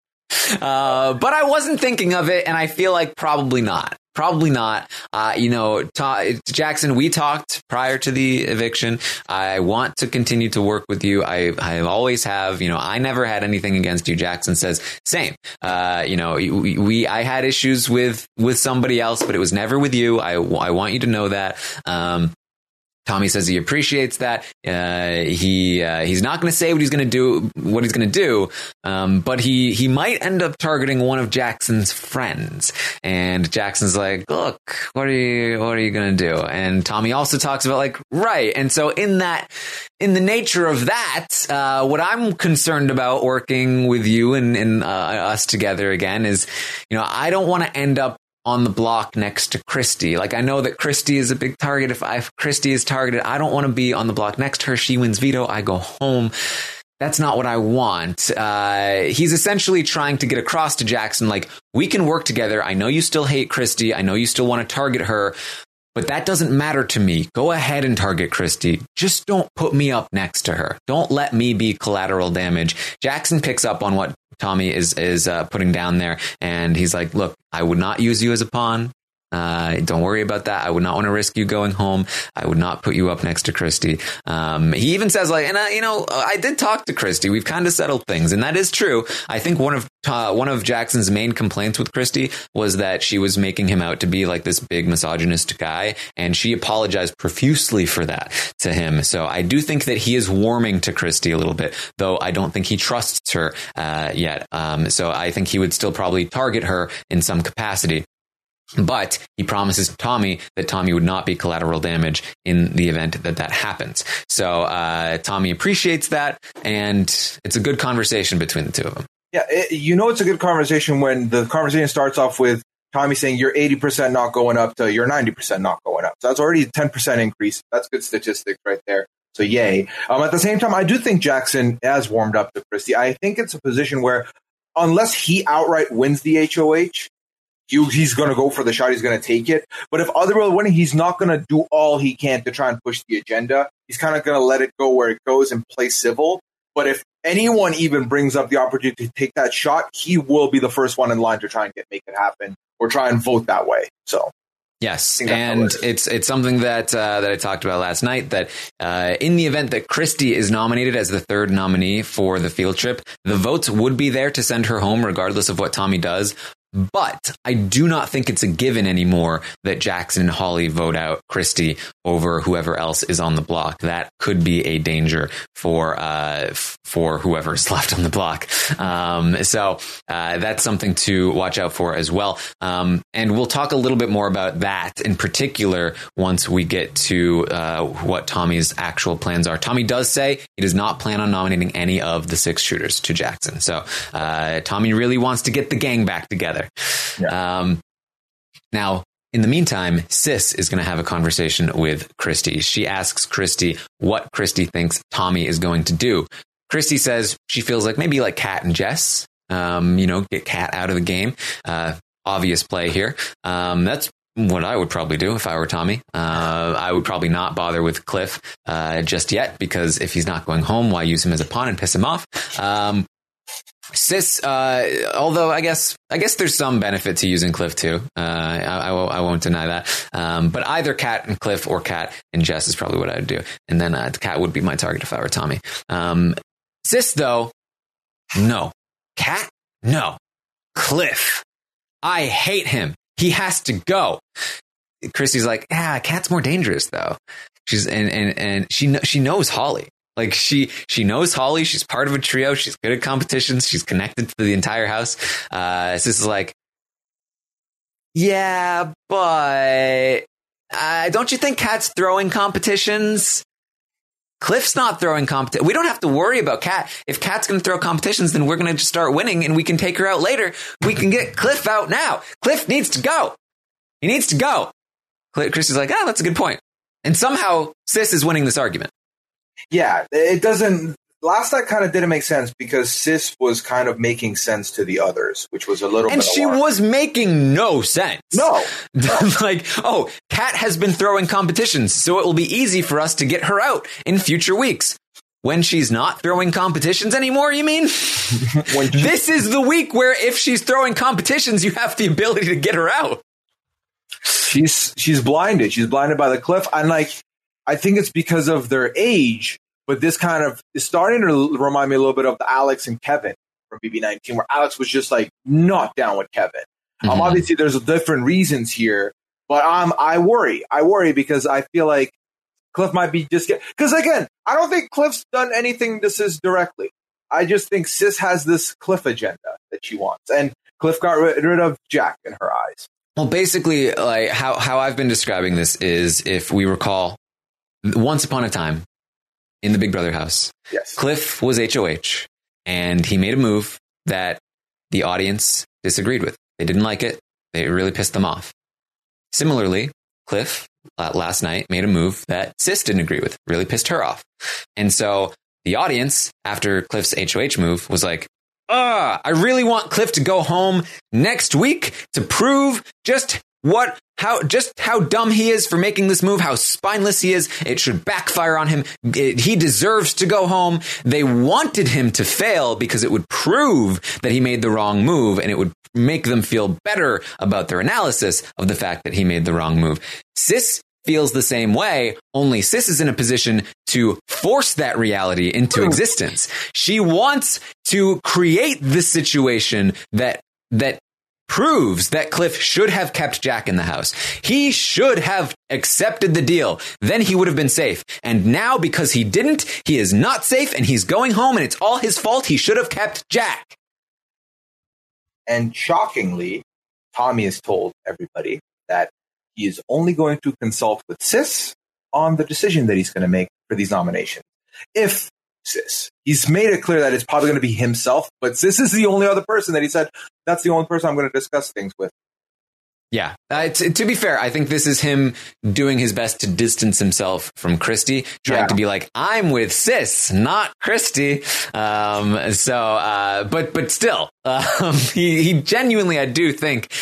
E: Uh, but I wasn't thinking of it and I feel like probably not. Probably not. Uh, you know, Ta- Jackson, we talked prior to the eviction. I want to continue to work with you. I, I always have, you know, I never had anything against you. Jackson says, same. Uh, you know, we, we, I had issues with, with somebody else, but it was never with you. I, I want you to know that. Um, Tommy says he appreciates that. Uh, he uh, he's not going to say what he's going to do, what he's going to do, um, but he he might end up targeting one of Jackson's friends. And Jackson's like, "Look, what are you what are you going to do?" And Tommy also talks about like, right. And so in that in the nature of that, uh, what I'm concerned about working with you and and uh, us together again is, you know, I don't want to end up on the block next to Christie. Like I know that Christie is a big target. If, I, if Christie is targeted, I don't want to be on the block next to her. She wins veto. I go home. That's not what I want. Uh, he's essentially trying to get across to Jackson, like, we can work together. I know you still hate Christie. I know you still want to target her, But that doesn't matter to me. Go ahead and target Christie. Just don't put me up next to her. Don't let me be collateral damage. Jackson picks up on what Tommy is is uh, putting down there, and he's like, "Look, I would not use you as a pawn. Uh, don't worry about that. I would not want to risk you going home. I would not put you up next to Christie. Um, he even says like, and I, you know, I did talk to Christie. We've kind of settled things, and that is true. I think one of uh, one of Jackson's main complaints with Christie was that she was making him out to be like this big misogynist guy, and she apologized profusely for that to him. So I do think that he is warming to Christie a little bit, though I don't think he trusts her uh, yet. Um, so I think he would still probably target her in some capacity. But he promises Tommy that Tommy would not be collateral damage in the event that that happens. So uh, Tommy appreciates that, and it's a good conversation between the two of them.
F: Yeah, it, you know it's a good conversation when the conversation starts off with Tommy saying you're 80% not going up to you're 90% not going up. So that's already a 10% increase. That's good statistics right there. So yay. Um, at the same time, I do think Jackson has warmed up to Christie. I think it's a position where unless he outright wins the HOH, he's going to go for the shot. He's going to take it. But if other people are winning, he's not going to do all he can to try and push the agenda. He's kind of going to let it go where it goes and play civil. But if anyone even brings up the opportunity to take that shot, he will be the first one in line to try and get make it happen or try and vote that way. So
E: Yes,
F: think that's how
E: and it's it's something that uh, that I talked about last night. That uh, in the event that Christie is nominated as the third nominee for the field trip, the votes would be there to send her home, regardless of what Tommy does. But I do not think it's a given anymore that Jackson and Holly vote out Christie over whoever else is on the block. That could be a danger for uh, for whoever's left on the block. Um, so uh, that's something to watch out for as well. Um, and we'll talk a little bit more about that in particular once we get to uh, what Tommy's actual plans are. Tommy does say he does not plan on nominating any of the six shooters to Jackson. So uh, Tommy really wants to get the gang back together. Um, now, in the meantime, Sis is going to have a conversation with Christie. She asks Christie what Christie thinks Tommy is going to do. Christie says she feels like maybe like Kat and Jess, um, you know, get Kat out of the game. Uh, obvious play here. Um, that's what I would probably do if I were Tommy. Uh, I would probably not bother with Cliff uh, just yet because if he's not going home, why use him as a pawn and piss him off? Um, Sis, uh, although I guess I guess there's some benefit to using Cliff too. Uh, I, I, won't- I won't deny that. Um, but either Kat and Cliff or Kat and Jess is probably what I would do. And then uh, Kat would be my target if I were Tommy. Um, Sis, though, no. Kat, no. Cliff, I hate him. He has to go. Christie's like, yeah, Kat's more dangerous though. She's and and and she she knows Holly. Like she she knows Holly. She's part of a trio. She's good at competitions. She's connected to the entire house. Uh, Sis is like, yeah, but uh, don't you think Kat's throwing competitions? Cliff's not throwing competition. We don't have to worry about Kat. If Kat's going to throw competitions, then we're going to just start winning and we can take her out later. We can get Cliff out now. Cliff needs to go. He needs to go. Cl- Chris is like, ah, that's a good point. And somehow Sis is winning this argument.
F: Yeah, it doesn't. Last night kind of didn't make sense because Sis was kind of making sense to the others, which was a little
E: And she
F: alarming.
E: was making no sense.
F: No.
E: like, oh, Kat has been throwing competitions, so it will be easy for us to get her out in future weeks. When she's not throwing competitions anymore, you mean? this is the week where if she's throwing competitions, you have the ability to get her out.
F: she's she's blinded. She's blinded by the cliff. And like, I think it's because of their age. But this kind of is starting to remind me a little bit of the Alex and Kevin from BB19, where Alex was just like not down with Kevin. Um,
E: Mhm.
F: obviously, there's different reasons here, but um, I worry. I worry because I feel like Cliff might be just get because again, I don't think Cliff's done anything to Sis directly. I just think Sis has this Cliff agenda that she wants, and Cliff got rid, rid of Jack in her eyes.
E: Well, basically, like how, how I've been describing this is if we recall, once upon a time in the Big Brother house,
F: Yes.
E: Cliff was HOH and he made a move that the audience disagreed with. They didn't like it. It really pissed them off. Similarly, Cliff uh, last night made a move that Sis didn't agree with, really pissed her off. And so the audience, after Cliff's HOH move, was like, ah, I really want Cliff to go home next week to prove just what how just how dumb he is for making this move, how spineless he is. It should backfire on him. It- he deserves to go home. They wanted him to fail because it would prove that he made the wrong move and it would make them feel better about their analysis of the fact that he made the wrong move. Sis feels the same way, only Sis is in a position to force that reality into existence. She wants to create the situation that that proves that Cliff should have kept Jack in the house. He should have accepted the deal. Then he would have been safe. And now because he didn't, he is not safe and he's going home and it's all his fault. He should have kept Jack.
F: And shockingly, Tommy has told everybody that he is only going to consult with Sis on the decision that he's going to make for these nominations. If Sis, he's made it clear that it's probably going to be himself, but Sis is the only other person that he said that's the only person I'm going to discuss things with.
E: Yeah. Uh, t- to be fair, I think this is him doing his best to distance himself from Christie, trying
F: Yeah.
E: to be like, I'm with sis, not Christie. Um, so, uh, but, but still, um, he, he genuinely, I do think,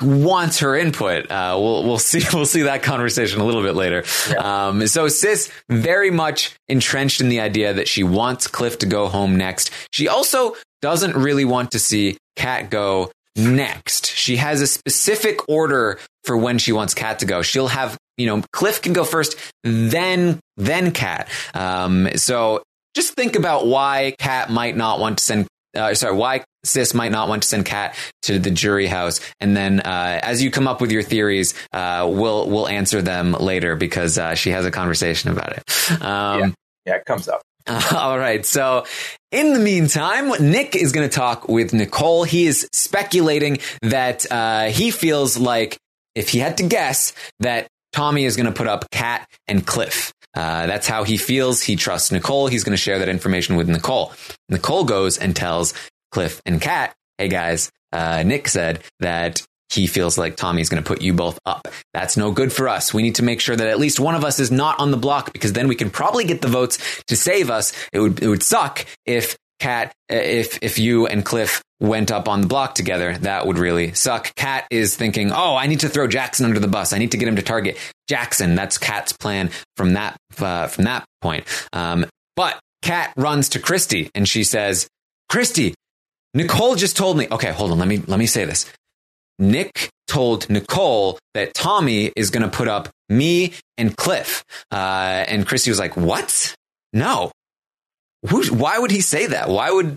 E: wants her input. Uh, we'll, we'll see, we'll see that conversation a little bit later. Um, so sis very much entrenched in the idea that she wants Cliff to go home next. She also doesn't really want to see Kat go next. She has a specific order for when she wants Kat to go. She'll have, you know, Cliff can go first, then, then Kat. Um, so just think about why Kat might not want to send, uh, sorry, why Sis might not want to send Kat to the jury house. And then, uh, as you come up with your theories, uh, we'll, we'll answer them later because, uh, she has a conversation about it. Um,
F: Yeah, it comes up.
E: all right. So in the meantime, Nick is going to talk with Nicole. He is speculating that uh, he feels like if he had to guess that Tommy is going to put up Kat and Cliff. Uh, that's how he feels. He trusts Nicole. He's going to share that information with Nicole. Nicole goes and tells Cliff and Kat, "Hey guys, uh, Nick said that." He feels like Tommy's going to put you both up. That's no good for us. We need to make sure that at least one of us is not on the block because then we can probably get the votes to save us. It would it would suck if Kat if if you and Cliff went up on the block together. That would really suck. Kat is thinking, "Oh, I need to throw Jackson under the bus. I need to get him to target Jackson." That's Kat's plan from that uh, from that point. Um, but Kat runs to Christie and she says, "Christie, Nicole just told me. Okay, hold on. Let me let me say this. Nick told Nicole that Tommy is going to put up me and Cliff. Uh, and Christie was like, "What? No. Why would he say that? Why would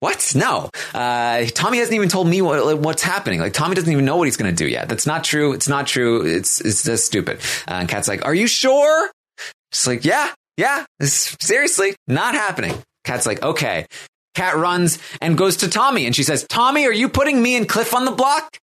E: what? No. Uh, Tommy hasn't even told me what, what's happening. Like Tommy doesn't even know what he's going to do yet. That's not true. It's not true. It's it's just stupid." Uh, and Kat's like, "Are you sure?" She's like, "Yeah, yeah. Seriously, not happening." Kat's like, "Okay." Kat runs and goes to Tommy and she says, Tommy, are you putting me and Cliff on the block?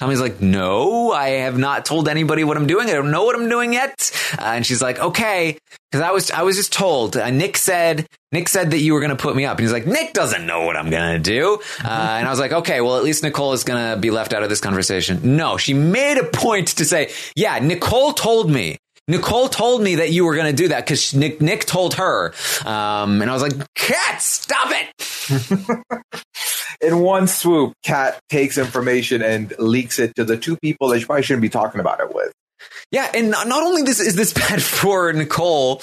E: Tommy's like, no, I have not told anybody what I'm doing. I don't know what I'm doing yet. Uh, and she's like, okay, because I was, I was just told. Uh, Nick said, Nick said that you were going to put me up, and he's like, Nick doesn't know what I'm going to do. Uh, and I was like, okay, well, at least Nicole is going to be left out of this conversation. No, she made a point to say, yeah, Nicole told me. Nicole told me that you were going to do that because Nick, Nick told her. Um, and I was like, Kat, stop it.
F: In one swoop, Kat takes information and leaks it to the two people that you probably shouldn't be talking about it with.
E: Yeah, and not not only this is this bad for Nicole,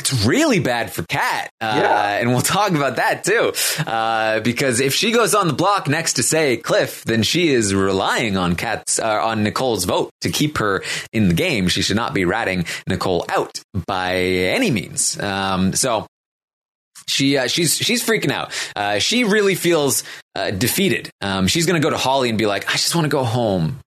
E: it's really bad for Kat. Uh,
F: Yeah.
E: and we'll talk about that too. Uh, because if she goes on the block next to say Cliff, then she is relying on Kat's uh, on Nicole's vote to keep her in the game. She should not be ratting Nicole out by any means. Um, so she uh, she's she's freaking out. Uh, she really feels uh, defeated. Um, she's gonna go to Holly and be like, I just want to go home.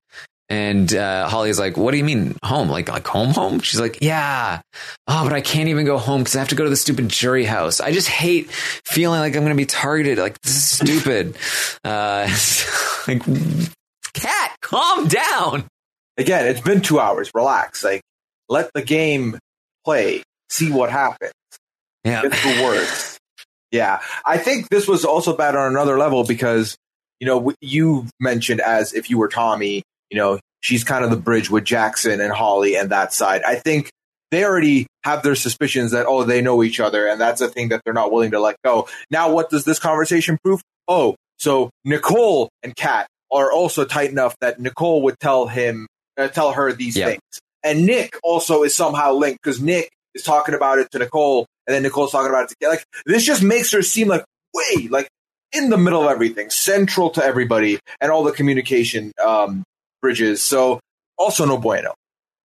E: And uh, Holly's like, "What do you mean home? Like like home home?" She's like, "Yeah, oh, but I can't even go home because I have to go to the stupid jury house. I just hate feeling like I'm going to be targeted. Like this is stupid." Uh, like, Kat, calm down.
F: Again, it's been two hours. Relax. Like, let the game play. See what happens.
E: Yeah,
F: Get the words. Yeah, I think this was also bad on another level because you know you mentioned as if you were Tommy, you know she's kind of the bridge with Jackson and Holly and that side. I think they already have their suspicions that oh they know each other and that's a thing that they're not willing to let go. Now, what does this conversation prove? Oh, so Nicole and Kat are also tight enough that Nicole would tell him, uh, tell her these things. And Nick also is somehow linked because Nick is talking about it to Nicole, and then Nicole's talking about it to like this just makes her seem like way like in the middle of everything, central to everybody and all the communication um, bridges. So also no bueno.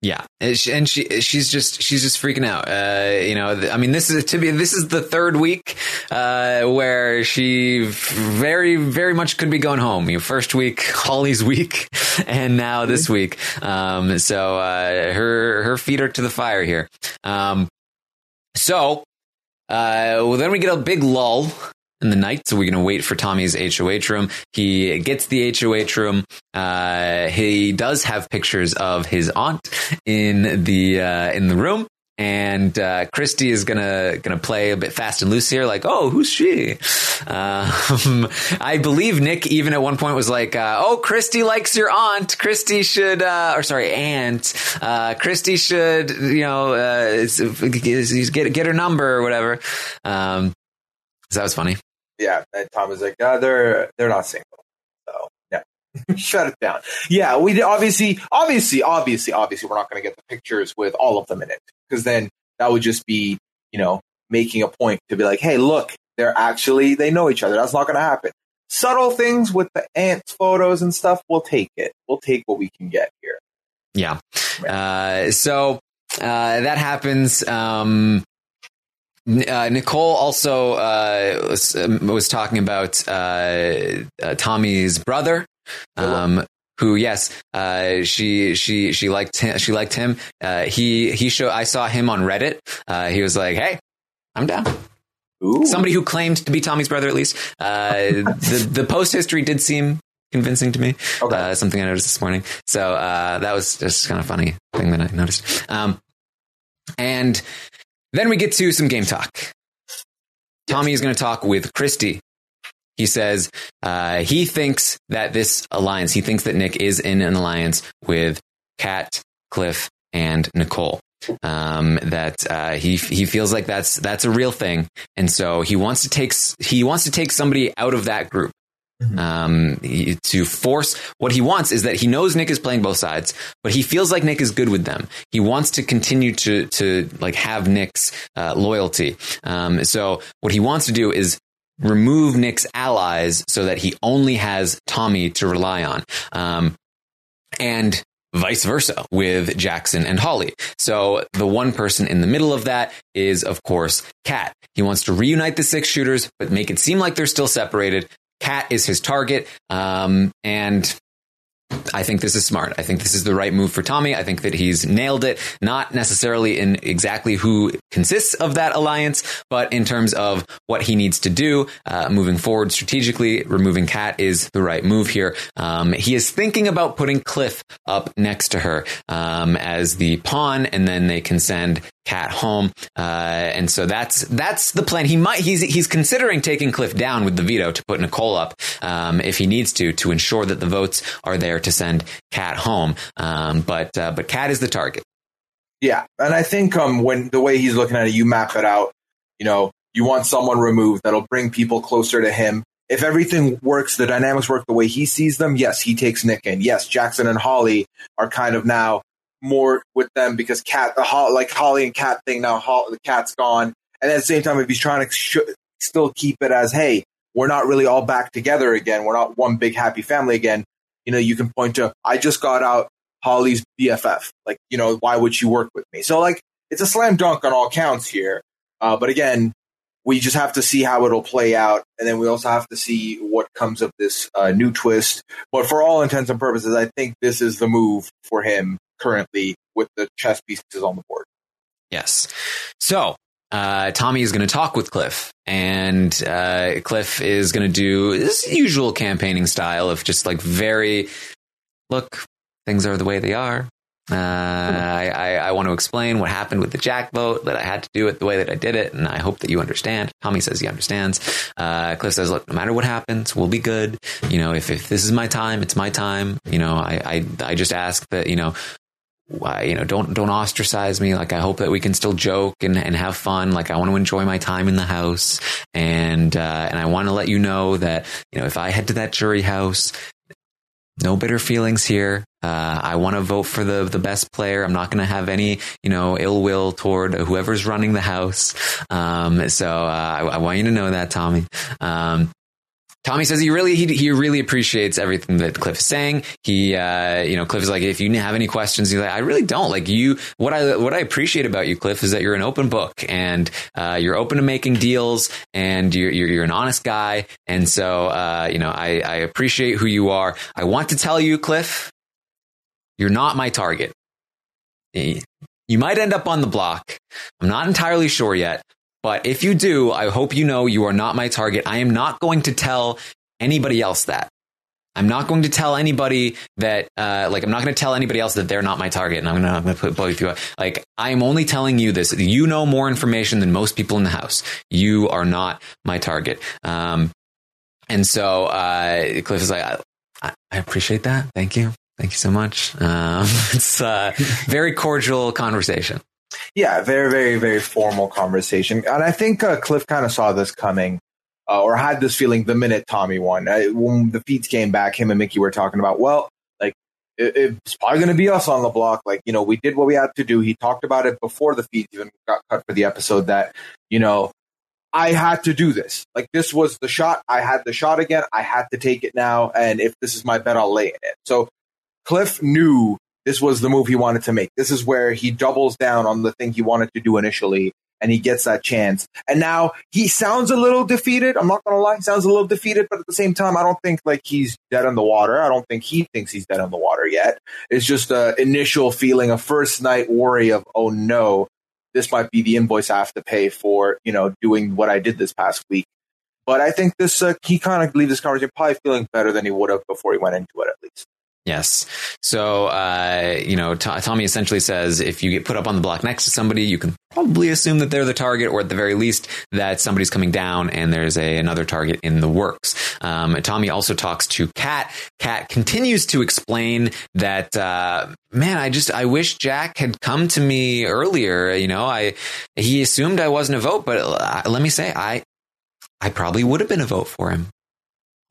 E: Yeah, and she, and she she's just she's just freaking out. Uh, you know, I mean, this is to be this is the third week uh, where she very very much could be going home. Your first week, Holly's week, and now this week. Um, so uh, her her feet are to the fire here. Um, so uh, well, then we get a big lull in the night. So we're going to wait for Tommy's HOH room. He gets the HOH room. Uh, he does have pictures of his aunt in the, uh, in the room. And, uh, Christie is gonna, gonna play a bit fast and loose here. Like, oh, who's she? Um, I believe Nick even at one point was like, uh, oh, Christie likes your aunt. Christie should, uh, or sorry, aunt. Uh, Christie should, you know, get, get her number or whatever. Um, so that was funny.
F: Yeah, and Tom is like, uh, they're they're not single. So yeah, shut it down. Yeah, we obviously, obviously, obviously, obviously, we're not going to get the pictures with all of them in it because then that would just be, you know, making a point to be like, hey, look, they're actually they know each other. That's not going to happen. Subtle things with the ants photos and stuff, we'll take it. We'll take what we can get here.
E: Yeah. Uh, so uh, that happens. Um, uh, Nicole also uh, was, um, was talking about uh, uh, Tommy's brother. Um, who, yes, uh, she she she liked him. She liked him. Uh, he he show. I saw him on Reddit. Uh, he was like, "Hey, I'm down."
F: Ooh.
E: Somebody who claimed to be Tommy's brother, at least. Uh, the the post history did seem convincing to me.
F: Okay.
E: Uh, something I noticed this morning. So uh, that was just kind of funny thing that I noticed. Um, and then we get to some game talk. Tommy is going to talk with Christie. He says uh, he thinks that this alliance, he thinks that Nick is in an alliance with Kat, Cliff, and Nicole. Um, that uh, he he feels like that's that's a real thing, and so he wants to take he wants to take somebody out of that group. Um, he- to force what he wants is that he knows Nick is playing both sides, but he feels like Nick is good with them. He wants to continue to to like have Nick's uh, loyalty. Um, so what he wants to do is remove Nick's allies so that he only has Tommy to rely on. Um, and vice versa with Jackson and Holly. So the one person in the middle of that is, of course, Kat. He wants to reunite the six shooters, but make it seem like they're still separated. Kat is his target. Um, and I think this is smart. I think this is the right move for Tommy. I think that he's nailed it, not necessarily in exactly who consists of that alliance, but in terms of what he needs to do uh, moving forward strategically. Removing Kat is the right move here. Um, he is thinking about putting Cliff up next to her um, as the pawn, and then they can send Kat home. Uh, and so that's that's the plan. He might he's he's considering taking Cliff down with the veto to put Nicole up um, if he needs to to ensure that the votes are there to send Kat home. Um, but uh, but Kat is the target.
F: Yeah, and I think um when the way he's looking at it, you map it out. You know, you want someone removed that'll bring people closer to him. If everything works, the dynamics work the way he sees them. Yes, he takes Nick in. Yes, Jackson and Holly are kind of now more with them because Kat, like Holly and Kat thing now. The Kat's gone, and at the same time, if he's trying to sh- still keep it as, hey, we're not really all back together again. We're not one big happy family again. You know, you can point to, I just got out Holly's BFF. Like, you know, why would she work with me? So, like, it's a slam dunk on all counts here. Uh, but again, we just have to see how it'll play out. And then we also have to see what comes of this uh, new twist. But for all intents and purposes, I think this is the move for him currently with the chess pieces on the board.
E: Yes. So uh, Tommy is going to talk with Cliff, and uh, Cliff is going to do his usual campaigning style of just like very look, things are the way they are. Uh, I, I, I want to explain what happened with the Jack vote, that I had to do it the way that I did it, and I hope that you understand. Tommy says he understands. Uh, Cliff says, look, no matter what happens, we'll be good. You know, if, if this is my time, it's my time. You know, I, I, I just ask that, you know, uh, you know, don't don't ostracize me. Like I hope that we can still joke and, and have fun. Like I want to enjoy my time in the house, and uh, and I want to let you know that you know if I head to that jury house, no bitter feelings here. Uh, I want to vote for the the best player. I'm not going to have any, you know, ill will toward whoever's running the house. Um, so uh, I, I want you to know that, Tommy. Um, Tommy says he really he, he really appreciates everything that Cliff is saying. He uh, you know Cliff is like if you have any questions, he's like I really don't like you. What I what I appreciate about you, Cliff, is that you're an open book and uh, you're open to making deals and you're you're, you're an honest guy. And so uh, you know I, I appreciate who you are. I want to tell you, Cliff, you're not my target. You might end up on the block. I'm not entirely sure yet, but if you do, I hope you know you are not my target. I am not going to tell anybody else that. I'm not going to tell anybody that, uh, like, I'm not going to tell anybody else that they're not my target. And I'm going to put both of you. Up. Like, I'm only telling you this. You know more information than most people in the house. You are not my target. Um, and so, uh, Cliff is like, I, I appreciate that. Thank you. Thank you so much. Um, it's a very cordial conversation.
F: Yeah, very, very, very formal conversation. And I think uh, Cliff kind of saw this coming uh, or had this feeling the minute Tommy won. Uh, when the feeds came back, him and Mickey were talking about, well, like, it, it's probably going to be us on the block. Like, you know, we did what we had to do. He talked about it before the feeds even got cut for the episode that, you know, I had to do this. Like, this was the shot. I had the shot again. I had to take it now. And if this is my bet, I'll lay in it. So Cliff knew this was the move he wanted to make. This is where he doubles down on the thing he wanted to do initially and he gets that chance. And now he sounds a little defeated. I'm not going to lie. He sounds a little defeated, but at the same time, I don't think like he's dead on the water. I don't think he thinks he's dead on the water yet. It's just a initial feeling, a first night worry of, oh no, this might be the invoice I have to pay for, you know, doing what I did this past week. But I think this, uh, he kind of leaves this conversation probably feeling better than he would have before he went into it, at least.
E: Yes. So, uh, you know, T- Tommy essentially says if you get put up on the block next to somebody, you can probably assume that they're the target, or at the very least, that somebody's coming down and there's a another target in the works. Um, Tommy also talks to Kat. Kat continues to explain that, uh, man, I just I wish Jack had come to me earlier. You know, I he assumed I wasn't a vote, but uh, let me say, I I probably would have been a vote for him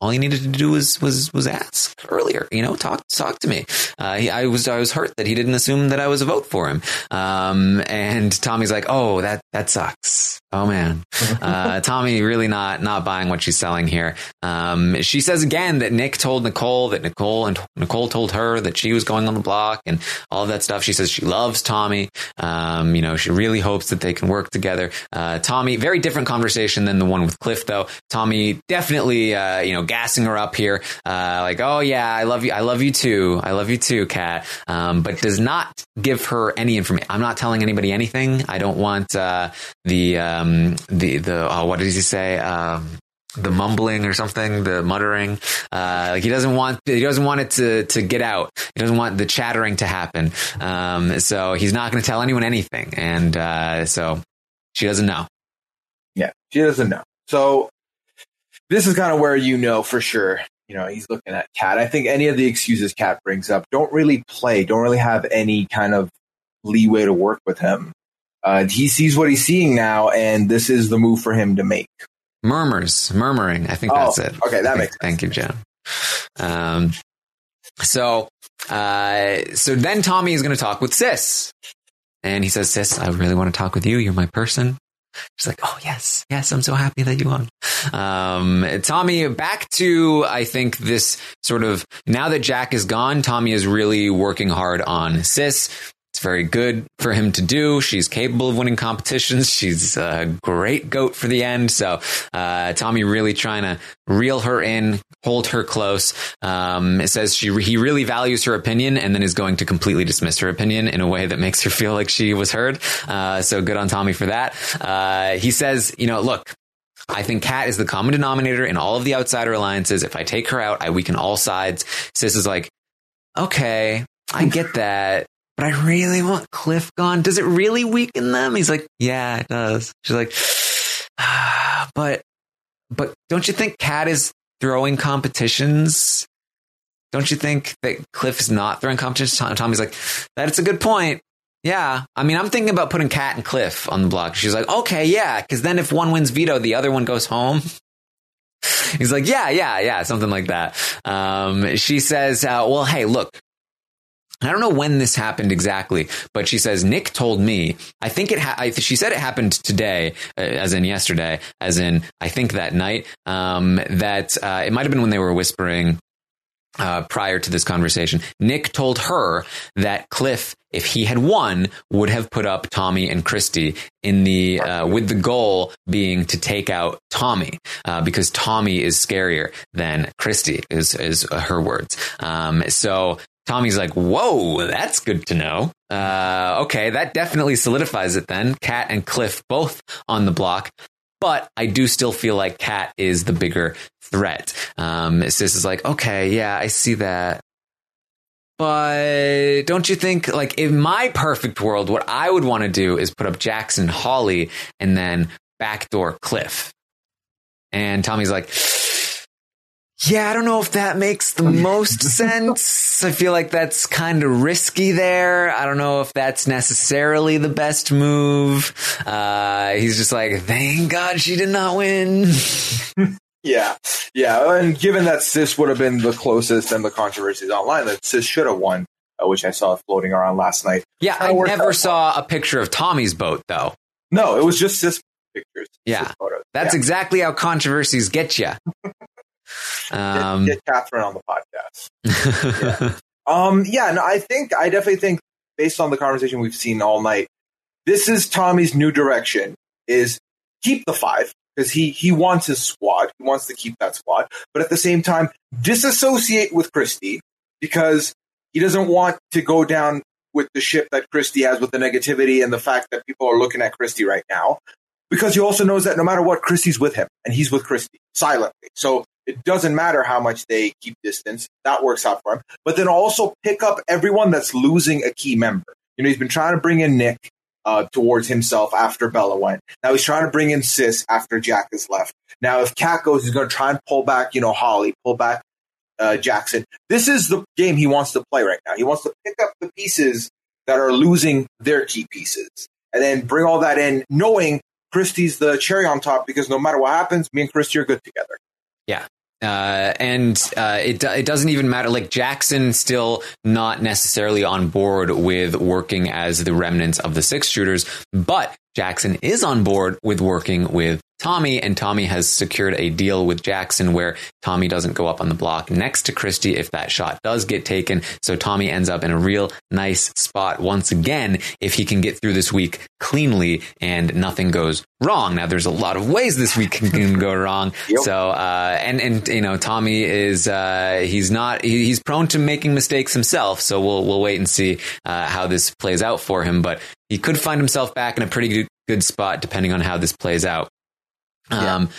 E: all he needed to do was was was ask earlier. You know, talk talk to me. Uh, he, I was I was hurt that he didn't assume that I was a vote for him. Um, and Tommy's like, oh, that that sucks. Oh man, uh, Tommy really not not buying what she's selling here. Um, she says again that Nick told Nicole that Nicole and Nicole told her that she was going on the block and all that stuff. She says she loves Tommy. Um, you know, she really hopes that they can work together. Uh, Tommy, very different conversation than the one with Cliff, though. Tommy definitely, uh, you know gassing her up here, uh, like, "Oh yeah, I love you, I love you too, I love you too, Kat," um, but does not give her any information. I'm not telling anybody anything. I don't want uh, the um, the the oh, what did he say? Um, the mumbling or something, the muttering. Uh, like he doesn't want he doesn't want it to to get out. He doesn't want the chattering to happen. Um, so he's not going to tell anyone anything, and uh, so she doesn't know.
F: Yeah, she doesn't know. So this is kind of where you know for sure. You know, he's looking at Kat. I think any of the excuses Kat brings up don't really play, don't really have any kind of leeway to work with him. Uh, he sees what he's seeing now, and this is the move for him to make.
E: Murmurs, murmuring. I think that's
F: Oh,
E: it.
F: okay, that
E: Thank-
F: makes sense.
E: Thank you, Jen. Um, so, uh, so then Tommy is going to talk with Sis, and he says, "Sis, I really want to talk with you. You're my person." She's like, "Oh yes, yes, I'm so happy that you won." Um, Tommy, back to I think this sort of now that Jack is gone, Tommy is really working hard on Sis. It's very good for him to do. She's capable of winning competitions. She's a great goat for the end. So, uh, Tommy really trying to reel her in, hold her close. Um, it says she, he really values her opinion and then is going to completely dismiss her opinion in a way that makes her feel like she was heard. Uh, so good on Tommy for that. Uh, he says, you know, look, I think Kat is the common denominator in all of the outsider alliances. If I take her out, I weaken all sides. Sis is like, okay, I get that, but I really want Cliff gone. Does it really weaken them? He's like, yeah, it does. She's like, "Ah, but, but don't you think Kat is throwing competitions? Don't you think that Cliff is not throwing competitions? Tom- Tommy's like, that's a good point. Yeah. I mean, I'm thinking about putting Kat and Cliff on the block. She's like, okay, yeah. Cause then if one wins veto, the other one goes home. He's like, yeah, yeah, yeah, something like that. Um, she says, uh, well, hey, look, I don't know when this happened exactly, but she says Nick told me. I think it. Ha- I, she said it happened today, uh, as in yesterday, as in I think that night. Um, that uh, it might have been when they were whispering uh, prior to this conversation. Nick told her that Cliff, if he had won, would have put up Tommy and Christie in the uh, with the goal being to take out Tommy uh, because Tommy is scarier than Christie is is her words. Um, so Tommy's like, whoa, that's good to know. Uh, okay, that definitely solidifies it then. Kat and Cliff both on the block. But I do still feel like Kat is the bigger threat. Um, Sis is like, okay, yeah, I see that. But don't you think, like, in my perfect world, what I would want to do is put up Jackson Holly and then backdoor Cliff. And Tommy's like, yeah, I don't know if that makes the most sense. I feel like that's kind of risky there. I don't know if that's necessarily the best move. Uh, he's just like, thank God she did not win.
F: Yeah, yeah, and given that Sis would have been the closest and the controversies online, that Sis should have won, uh, which I saw floating around last night.
E: Yeah, I never saw a picture of Tommy's boat though.
F: No, it was just Sis pictures.
E: Yeah, that's
F: Yeah.
E: exactly how controversies get you. Um,
F: get, get Catherine on the podcast. Um, yeah, no, I think I definitely think based on the conversation we've seen all night, this is Tommy's new direction: is keep the five because he he wants his squad, he wants to keep that squad, but at the same time disassociate with Christie because he doesn't want to go down with the ship that Christie has with the negativity and the fact that people are looking at Christie right now. Because he also knows that no matter what, Christie's with him and he's with Christie silently. So it doesn't matter how much they keep distance. That works out for him. But then also pick up everyone that's losing a key member. You know, he's been trying to bring in Nick uh, towards himself after Bella went. Now he's trying to bring in Sis after Jack has left. Now if Kat goes, he's going to try and pull back, you know, Holly, pull back uh, Jackson. This is the game he wants to play right now. He wants to pick up the pieces that are losing their key pieces and then bring all that in, knowing Christie's the cherry on top because no matter what happens, me and Christie are good together.
E: Yeah. Uh, and uh, it it doesn't even matter. Like Jackson, still not necessarily on board with working as the remnants of the six shooters, but Jackson is on board with working with Tommy, and Tommy has secured a deal with Jackson where Tommy doesn't go up on the block next to Christie if that shot does get taken. So Tommy ends up in a real nice spot once again if he can get through this week cleanly and nothing goes wrong. Now there's a lot of ways this week can, go wrong. So uh, and and you know Tommy is uh, he's not he, he's prone to making mistakes himself. So we'll we'll wait and see uh, how this plays out for him. But he could find himself back in a pretty good, good spot depending on how this plays out. Um,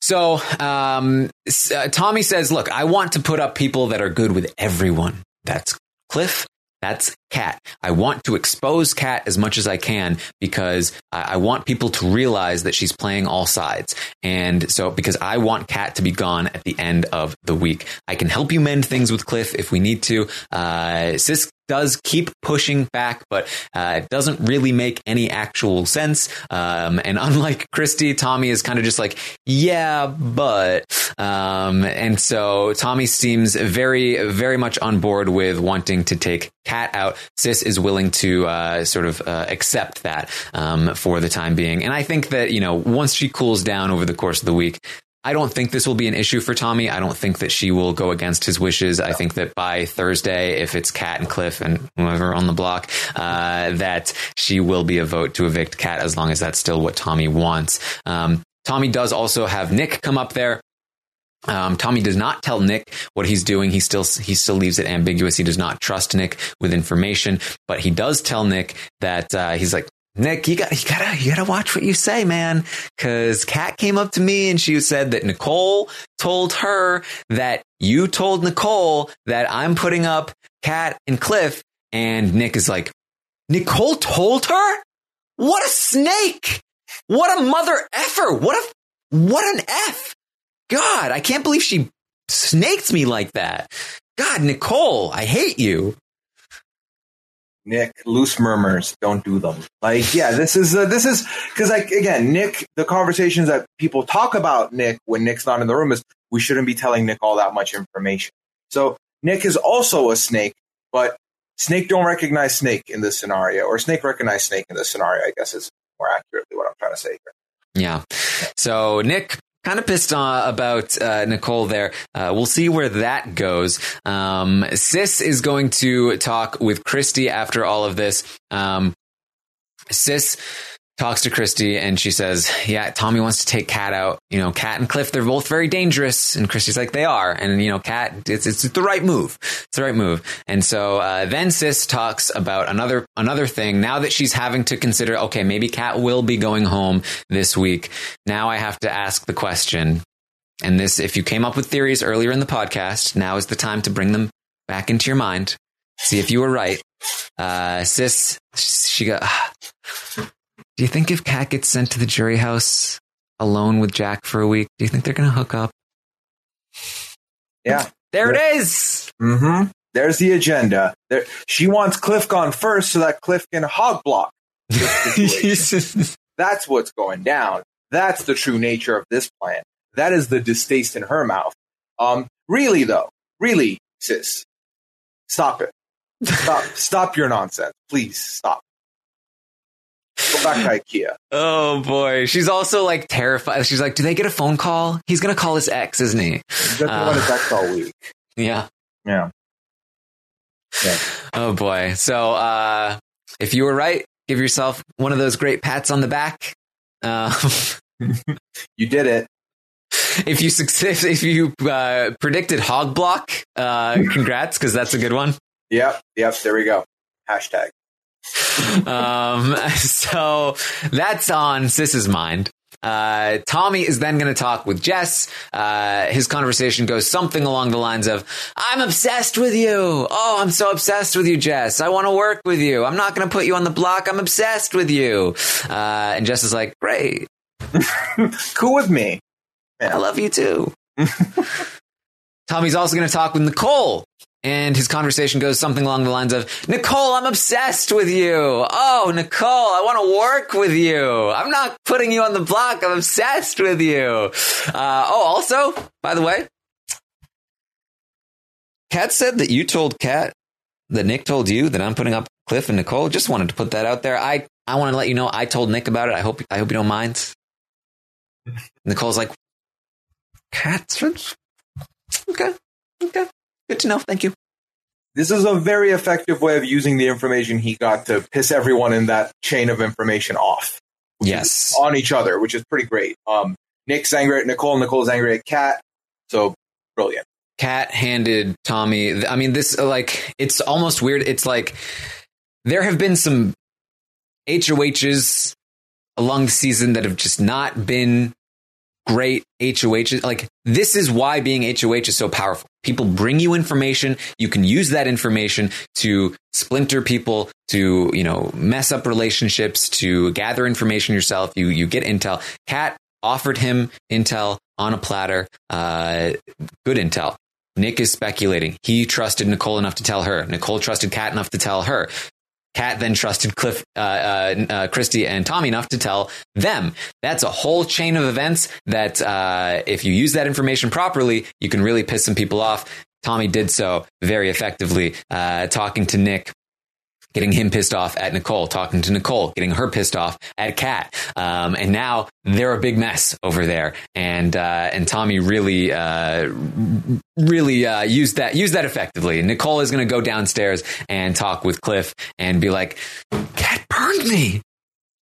E: so um, uh, Tommy says, "Look, I want to put up people that are good with everyone. That's Cliff. That's Kat. I want to expose Kat as much as I can because I, I want people to realize that she's playing all sides. And so, because I want Kat to be gone at the end of the week, I can help you mend things with Cliff if we need to. Uh, Sis does keep pushing back, but uh, it doesn't really make any actual sense. Um, and unlike Christie, Tommy is kind of just like, yeah, but. Um, and so Tommy seems very, very much on board with wanting to take Kat out. Sis is willing to uh, sort of uh, accept that um, for the time being. And I think that, you know, once she cools down over the course of the week, I don't think this will be an issue for Tommy. I don't think that she will go against his wishes. I think that by Thursday, if it's Kat and Cliff and whoever on the block, uh, that she will be a vote to evict Kat as long as that's still what Tommy wants. Um, Tommy does also have Nick come up there. Um, Tommy does not tell Nick what he's doing. He still he still leaves it ambiguous. He does not trust Nick with information, but he does tell Nick that uh, he's like, Nick, you got you gotta you gotta watch what you say, man. Because Kat came up to me and she said that Nicole told her that you told Nicole that I'm putting up Kat and Cliff, and Nick is like, Nicole told her? What a snake! What a mother effer! What a what an f! God, I can't believe she snaked me like that. God, Nicole, I hate you.
F: Nick, loose murmurs, don't do them. Like, yeah, this is uh, this is because, like, again, Nick, the conversations that people talk about Nick when Nick's not in the room is we shouldn't be telling Nick all that much information. So Nick is also a snake, but snake don't recognize snake in this scenario, or snake recognize snake in this scenario. I guess is more accurately what I'm trying to say here.
E: Yeah. So Nick kind of pissed uh, about uh, Nicole there. Uh, we'll see where that goes. Um, Sis is going to talk with Christie after all of this. Um, Sis talks to Christie and she says, "Yeah, Tommy wants to take Kat out. You know, Kat and Cliff, they're both very dangerous." And Christie's like, "They are." And you know, Kat, it's it's the right move. It's the right move. And so uh, then Sis talks about another another thing. Now that she's having to consider, okay, maybe Kat will be going home this week. Now I have to ask the question. And this, if you came up with theories earlier in the podcast, now is the time to bring them back into your mind. See if you were right. Uh, sis, she got. Do you think if Kat gets sent to the jury house alone with Jack for a week, do you think they're going to hook up?
F: Yeah,
E: There it is.
F: Mm-hmm. There's the agenda. There, she wants Cliff gone first so that Cliff can hog block. That's what's going down. That's the true nature of this plan. That is the distaste in her mouth. Um, really though, really, sis, stop it. Stop, stop your nonsense. Please stop. Go back to IKEA.
E: Oh boy. She's also like terrified. She's like, do they get a phone call? He's to call his ex, isn't he?
F: Been on his ex all week.
E: Yeah.
F: Yeah. Yeah.
E: Oh boy. So, uh, if you were right, give yourself one of those great pats on the back. Uh,
F: You did it.
E: if you success, if you uh, predicted hog block, uh, congrats because that's a good one.
F: Yep. Yep. There we go. Hashtag.
E: Um, so that's on Sis's mind. Uh, Tommy is then going to talk with Jess. Uh, his conversation goes something along the lines of, I'm obsessed with you. Oh, I'm so obsessed with you, Jess. I want to work with you. I'm not going to put you on the block. I'm obsessed with you. Uh, and Jess is like, great.
F: Cool with me.
E: I love you too. Tommy's also going to talk with Nicole. And his conversation goes something along the lines of, Nicole, I'm obsessed with you. Oh, Nicole, I want to work with you. I'm not putting you on the block. I'm obsessed with you. Uh, oh, also, by the way, Kat said that you told Kat that Nick told you that I'm putting up Cliff and Nicole. Just wanted to put that out there. I, I want to let you know I told Nick about it. I hope, I hope you don't mind. Nicole's like, Kat, okay, okay. Good to know. Thank you.
F: This is a very effective way of using the information he got to piss everyone in that chain of information off
E: Yes.
F: on each other, which is pretty great. Um, Nick's angry at Nicole, Nicole's angry at Kat. So brilliant.
E: Kat handed Tommy. I mean, this like it's almost weird. It's like there have been some HOHs along the season that have just not been great HOH. Like this is why being HOH is so powerful. People bring you information. You can use that information to splinter people, to, you know, mess up relationships, to gather information yourself. You, you get intel. Kat offered him intel on a platter. Uh, good intel. Nick is speculating. He trusted Nicole enough to tell her. Nicole trusted Kat enough to tell her. Kat then trusted Cliff, uh, uh, uh, Christie, and Tommy enough to tell them. That's a whole chain of events that, uh, if you use that information properly, you can really piss some people off. Tommy did so very effectively, uh, talking to Nick. Getting him pissed off at Nicole, talking to Nicole, getting her pissed off at Kat, um, and now they're a big mess over there. And uh, and Tommy really, uh, really uh, used that used that effectively. Nicole is going to go downstairs and talk with Cliff and be like, "Kat burned me.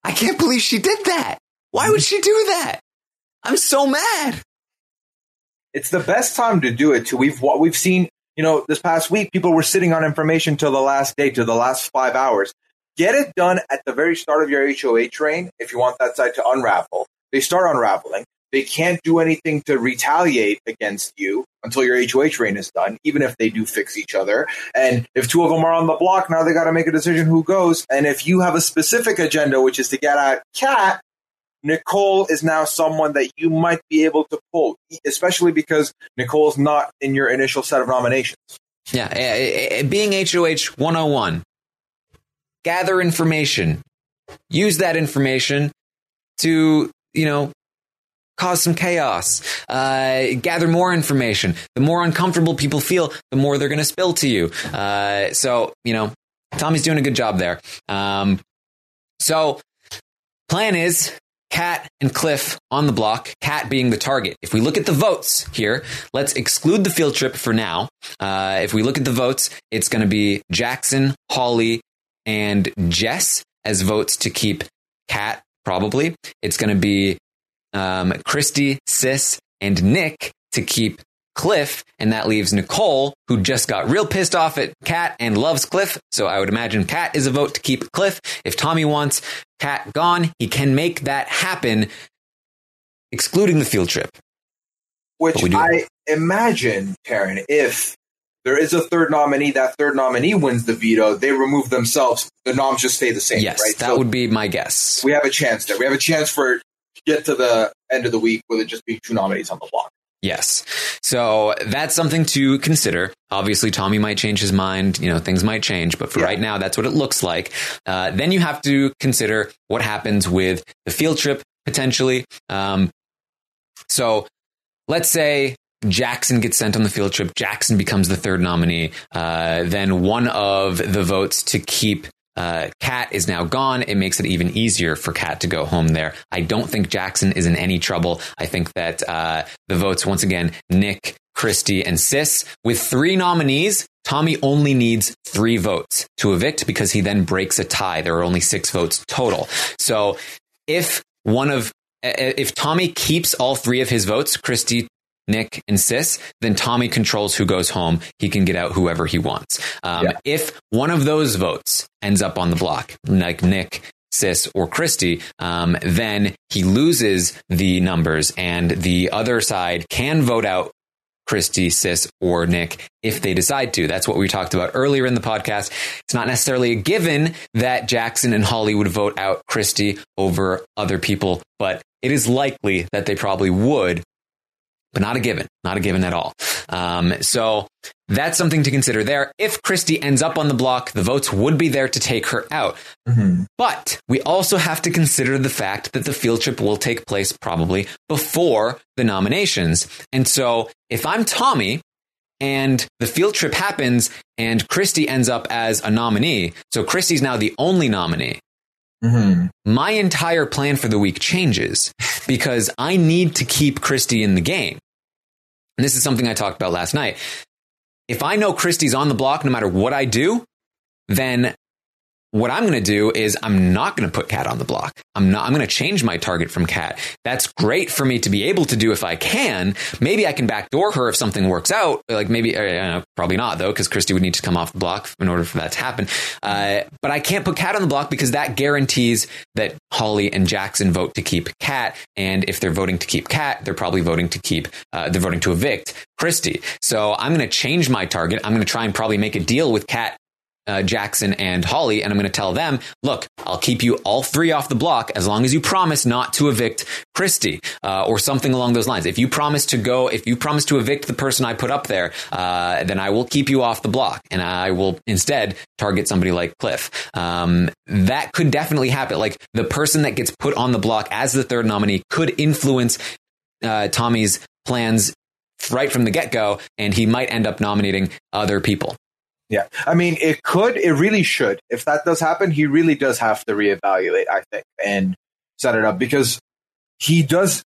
E: I can't believe she did that. Why would she do that? I'm so mad."
F: It's the best time to do it too. We've we've seen, you know, this past week, people were sitting on information till the last day, to the last five hours. Get it done at the very start of your HOA train if you want that site to unravel. They start unraveling. They can't do anything to retaliate against you until your HOA train is done, even if they do fix each other. And if two of them are on the block, now they got to make a decision who goes. And if you have a specific agenda, which is to get at Kat, Nicole is now someone that you might be able to pull, especially because Nicole's not in your initial set of nominations.
E: Yeah, eh, eh, eh, being HOH 101. gather information, use that information to, you know, cause some chaos, uh, gather more information. The more uncomfortable people feel, the more they're going to spill to you. Uh, so, you know, Tommy's doing a good job there. Um, so, plan is Kat and Cliff on the block, Kat being the target. If we look at the votes here, let's exclude the field trip for now. Uh, if we look at the votes, it's going to be Jackson, Holly, and Jess as votes to keep Kat, probably. It's going to be um, Christie, Sis, and Nick to keep Cliff, and that leaves Nicole, who just got real pissed off at Kat and loves Cliff. So I would imagine Kat is a vote to keep Cliff. If Tommy wants Kat gone, he can make that happen, excluding the field trip.
F: Which I imagine, Taran, if there is a third nominee, that third nominee wins the veto, they remove themselves, the noms just stay the same,
E: Yes,
F: right?
E: that
F: So
E: would be my guess.
F: we have a chance there. We have a chance for get to the end of the week with it just being two nominees on the block.
E: Yes. So that's something to consider. Obviously, Tommy might change his mind. You know, things might change, but for
F: Yeah.
E: right now, that's what it looks like. Uh, then you have to consider what happens with the field trip potentially. Um, so let's say Jackson gets sent on the field trip. Jackson becomes the third nominee. Uh, then one of the votes to keep uh, Kat is now gone. It makes it even easier for Kat to go home there. I don't think Jackson is in any trouble. I think that uh, the votes, once again, Nick, Christie, and Sis, with three nominees, Tommy only needs three votes to evict because he then breaks a tie. There are only six votes total. So if one of if Tommy keeps all three of his votes, Christie, Nick, and Sis, then Tommy controls who goes home. He can get out whoever he wants. Um,
F: Yeah.
E: If one of those votes ends up on the block, like Nick, Sis, or Christie, um, then he loses the numbers, and the other side can vote out Christie, Sis, or Nick if they decide to. That's what we talked about earlier in the podcast. It's not necessarily a given that Jackson and Holly would vote out Christie over other people, but it is likely that they probably would, but not a given, not a given at all. Um, so that's something to consider there. If Christie ends up on the block, the votes would be there to take her out. But we also have to consider the fact that the field trip will take place probably before the nominations. And so if I'm Tommy and the field trip happens and Christie ends up as a nominee, so Christie's now the only nominee. Mm-hmm. My entire plan for the week changes because I need to keep Christie in the game. And this is something I talked about last night. If I know Christie's on the block no matter what I do, then what I'm going to do is I'm not going to put Kat on the block. I'm not, I'm going to change my target from Kat. That's great for me to be able to do if I can. Maybe I can backdoor her if something works out. Like maybe, uh, uh, probably not though, because Christie would need to come off the block in order for that to happen. Uh, but I can't put Kat on the block because that guarantees that Holly and Jackson vote to keep Kat. And if they're voting to keep Kat, they're probably voting to keep, uh, they're voting to evict Christie. So I'm going to change my target. I'm going to try and probably make a deal with Kat uh, Jackson and Holly, and I'm going to tell them, look, I'll keep you all three off the block as long as you promise not to evict Christie uh, or something along those lines. If you promise to go, if you promise to evict the person I put up there, uh, then I will keep you off the block, and I will instead target somebody like Cliff. Um, that could definitely happen. Like the person that gets put on the block as the third nominee could influence uh, Tommy's plans right from the get go, and he might end up nominating other people.
F: Yeah. I mean, it could, it really should. If that does happen, he really does have to reevaluate, I think, and set it up because he does,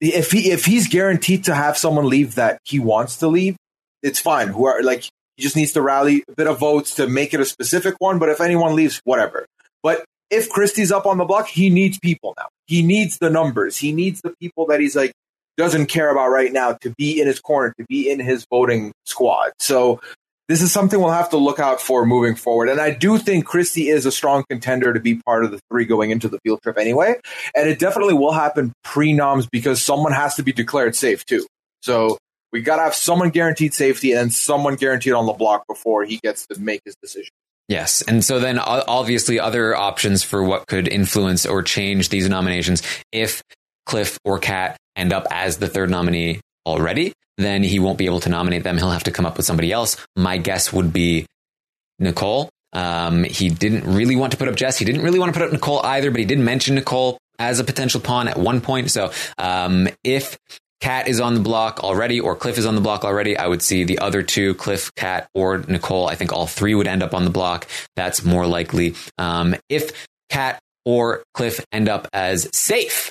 F: if he, if he's guaranteed to have someone leave that he wants to leave, it's fine. Who are like, he just needs to rally a bit of votes to make it a specific one. But if anyone leaves, whatever. But if Christie's up on the block, he needs people now. He needs the numbers. He needs the people that he's like, doesn't care about right now to be in his corner, to be in his voting squad. So this is something we'll have to look out for moving forward. And I do think Christie is a strong contender to be part of the three going into the field trip anyway. And it definitely will happen pre noms because someone has to be declared safe too. So we got to have someone guaranteed safety and someone guaranteed on the block before he gets to make his decision.
E: Yes. And so then obviously other options for what could influence or change these nominations if Cliff or Kat end up as the third nominee already, then he won't be able to nominate them. He'll have to come up with somebody else. My guess would be Nicole. Um, he didn't really want to put up Jess. He didn't really want to put up Nicole either, but he did mention Nicole as a potential pawn at one point. So um, if Kat is on the block already, or Cliff is on the block already. I would see the other two, Cliff, Kat, or Nicole. I think all three would end up on the block. That's more likely. Um, if Kat or Cliff end up as safe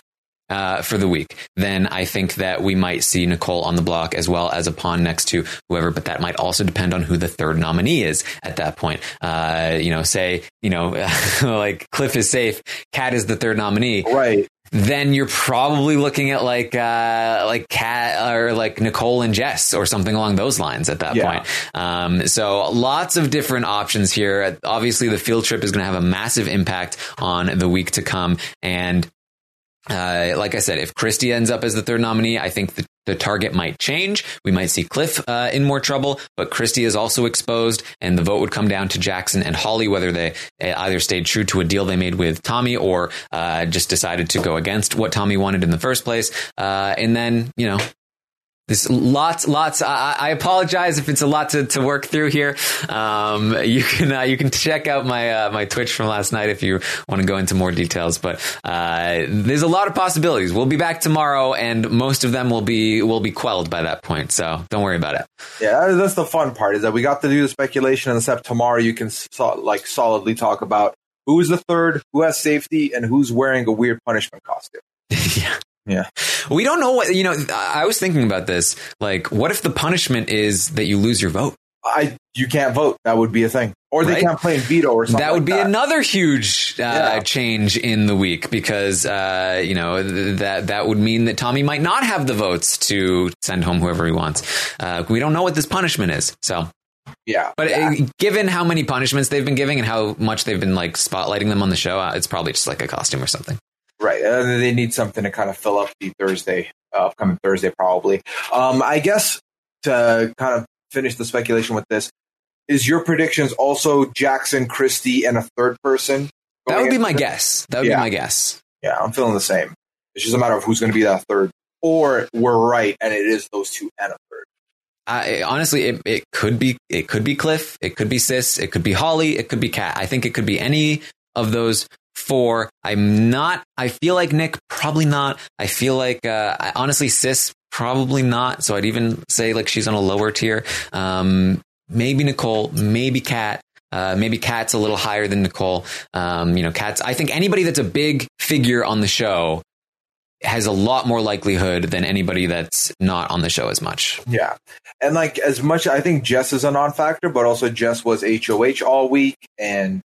E: uh, for the week, then I think that we might see Nicole on the block as well as a pawn next to whoever. But that might also depend on who the third nominee is at that point. Uh, you know, say you know, like Cliff is safe, Kat is the third nominee,
F: right?
E: then you're probably looking at like uh, like Kat or like Nicole and Jess or something along those lines at that
F: Yeah.
E: point. Um, so lots of different options here. Obviously, the field trip is going to have a massive impact on the week to come, and uh, like I said, if Christie ends up as the third nominee, I think the, the target might change. We might see Cliff uh, in more trouble, but Christie is also exposed, and the vote would come down to Jackson and Holly, whether they either stayed true to a deal they made with Tommy or uh, just decided to go against what Tommy wanted in the first place. Uh, and then, you know, there's lots, lots. I, I apologize if it's a lot to, to work through here. Um, you can uh, you can check out my uh, my Twitch from last night if you want to go into more details. But uh, there's a lot of possibilities. We'll be back tomorrow, and most of them will be will be quelled by that point. So don't worry about it.
F: Yeah, that's the fun part is that we got to do the speculation, and except tomorrow you can so, like solidly talk about who is the third, who has safety, and who's wearing a weird punishment costume.
E: yeah.
F: Yeah.
E: We don't know what you know. I was thinking about this. Like, what if the punishment is that you lose your vote?
F: I you can't vote. That would be a thing, or they
E: Right?
F: can't play in veto or something.
E: that would
F: like
E: be
F: that.
E: another huge uh,
F: Yeah.
E: change in the week because uh, you know th- that that would mean that Tommy might not have the votes to send home whoever he wants. Uh, we don't know what this punishment is, so.
F: Yeah,
E: But uh, given how many punishments they've been giving and how much they've been like spotlighting them on the show, uh, it's probably just like a costume or something.
F: Right. Uh, they need something to kind of fill up the Thursday, uh, upcoming Thursday, probably. Um, I guess to kind of finish the speculation with this, is your predictions also Jackson, Christie, and a third person?
E: That would be my
F: this?
E: guess. That would
F: Yeah.
E: be my guess.
F: Yeah, I'm feeling the same. It's just a matter of who's going to be that third, or we're right and it is those two and a third.
E: I, honestly, it, it could be it could be Cliff, it could be Sis, it could be Holly, it could be Kat. I think it could be any of those four. I'm not. I feel like Nick probably not. I feel like uh, I, honestly Sis probably not. So I'd even say like she's on a lower tier. Um, maybe Nicole, maybe Kat. Uh, maybe Kat's a little higher than Nicole. Um, you know, Kat's. I think anybody that's a big figure on the show has a lot more likelihood than anybody that's not on the show as much.
F: Yeah. And like as much I think Jess is a non factor, but also Jess was HOH all week. And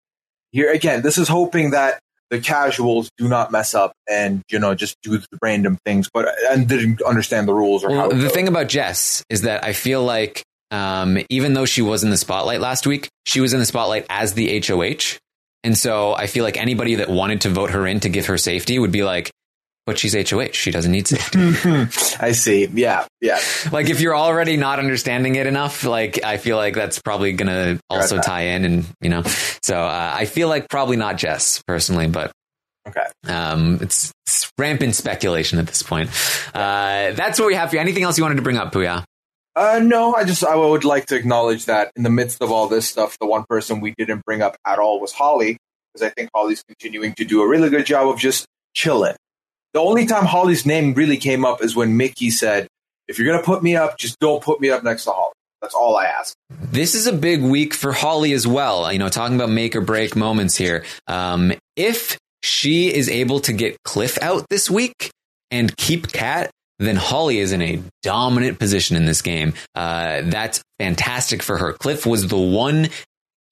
F: here again, this is hoping that the casuals do not mess up and, you know, just do the random things, but and didn't understand the rules or
E: Well,
F: it
E: the
F: goes.
E: thing about Jess is that I feel like um, even though she was in the spotlight last week, she was in the spotlight as the HOH. And so I feel like anybody that wanted to vote her in to give her safety would be like, but she's HOH. She doesn't need safety.
F: I see. Yeah. Yeah.
E: like if you're already not understanding it enough, like I feel like that's probably going to also tie in and, you know, so uh, I feel like probably not Jess personally, but
F: Okay.
E: um, it's, it's rampant speculation at this point. Uh, that's what we have for you. Anything else you wanted to bring up, Puya?
F: Uh, no, I just I would like to acknowledge that in the midst of all this stuff, the one person we didn't bring up at all was Holly, because I think Holly's continuing to do a really good job of just chilling. The only time Holly's name really came up is when Mickey said, "If you're gonna put me up, just don't put me up next to Holly." That's all I ask.
E: This is a big week for Holly as well. You know, talking about make or break moments here. Um, if she is able to get Cliff out this week and keep Kat, then Holly is in a dominant position in this game. Uh, that's fantastic for her. Cliff was the one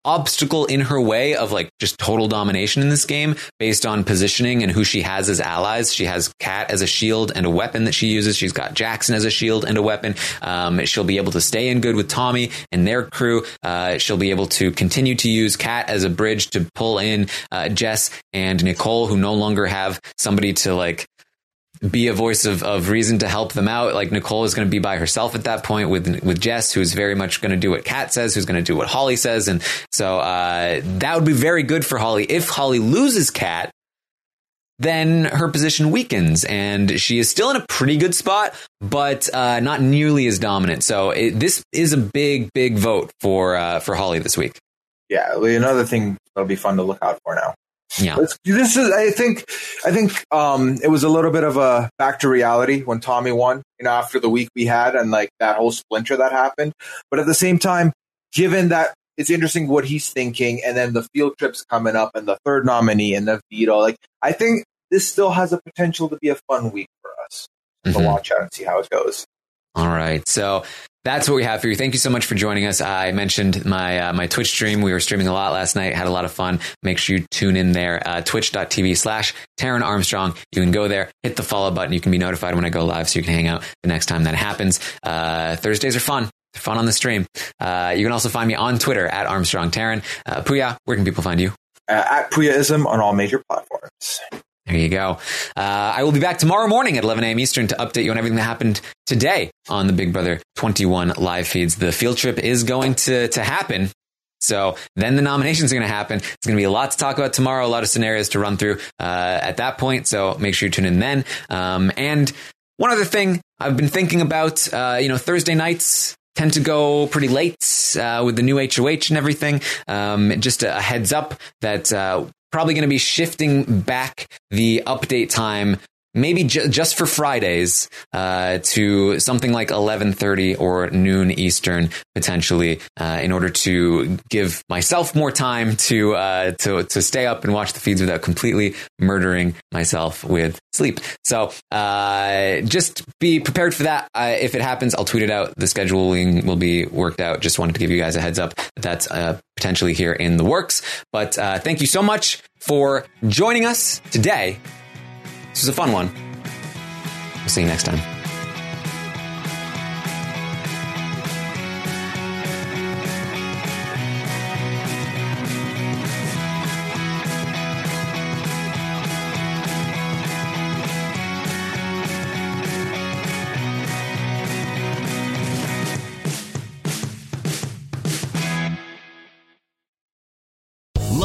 E: obstacle in her way of like just total domination in this game based on positioning and who she has as allies. She has Kat as a shield and a weapon that she uses. She's got Jackson as a shield and a weapon. Um, she'll be able to stay in good with Tommy and their crew. Uh, she'll be able to continue to use Kat as a bridge to pull in uh, Jess and Nicole, who no longer have somebody to like be a voice of, of reason to help them out. Like Nicole is going to be by herself at that point with with Jess, who's very much going to do what Kat says, who's going to do what Holly says, and so uh, that would be very good for Holly. If Holly loses Kat, then her position weakens, and she is still in a pretty good spot, but uh, not nearly as dominant. So it, this is a big, big vote for uh, for Holly this week.
F: yeah, another thing that'll be fun to look out for now.
E: Yeah.
F: This is, I think, I think um, it was a little bit of a back to reality when Tommy won. You know, after the week we had and like that whole splinter that happened. But at the same time, given that it's interesting what he's thinking, and then the field trips coming up, and the third nominee, and the veto, like I think this still has a potential to be a fun week for us to
E: Mhm.
F: watch out and see how it goes.
E: All right. So that's what we have for you. Thank you so much for joining us. I mentioned my uh, my Twitch stream. We were streaming a lot last night. Had a lot of fun. Make sure you tune in there. Uh, Twitch.tv slash Taran Armstrong. You can go there, hit the follow button. You can be notified when I go live so you can hang out the next time that happens. Uh, Thursdays are fun. They're fun on the stream. Uh, you can also find me on Twitter at Armstrong Taran. Uh, Puya, where can people find you?
F: Uh, at Puyaism on all major platforms.
E: There you go. Uh, I will be back tomorrow morning at 11 a.m. Eastern to update you on everything that happened today on the Big Brother 21 live feeds. The field trip is going to, to happen. So then the nominations are going to happen. It's going to be a lot to talk about tomorrow, a lot of scenarios to run through uh, at that point. So make sure you tune in then. Um, and one other thing I've been thinking about, uh, you know, Thursday nights tend to go pretty late uh, with the new HOH and everything. Um, just a, heads up that uh, probably going to be shifting back the update time. Maybe ju- just for Fridays uh, to something like eleven thirty or noon Eastern, potentially, uh, in order to give myself more time to uh, to to stay up and watch the feeds without completely murdering myself with sleep. So uh, just be prepared for that. Uh, if it happens, I'll tweet it out. The scheduling will be worked out. Just wanted to give you guys a heads up that that's uh, potentially here in the works. But thank you so much for joining us today. This was a fun one. We'll see you next time.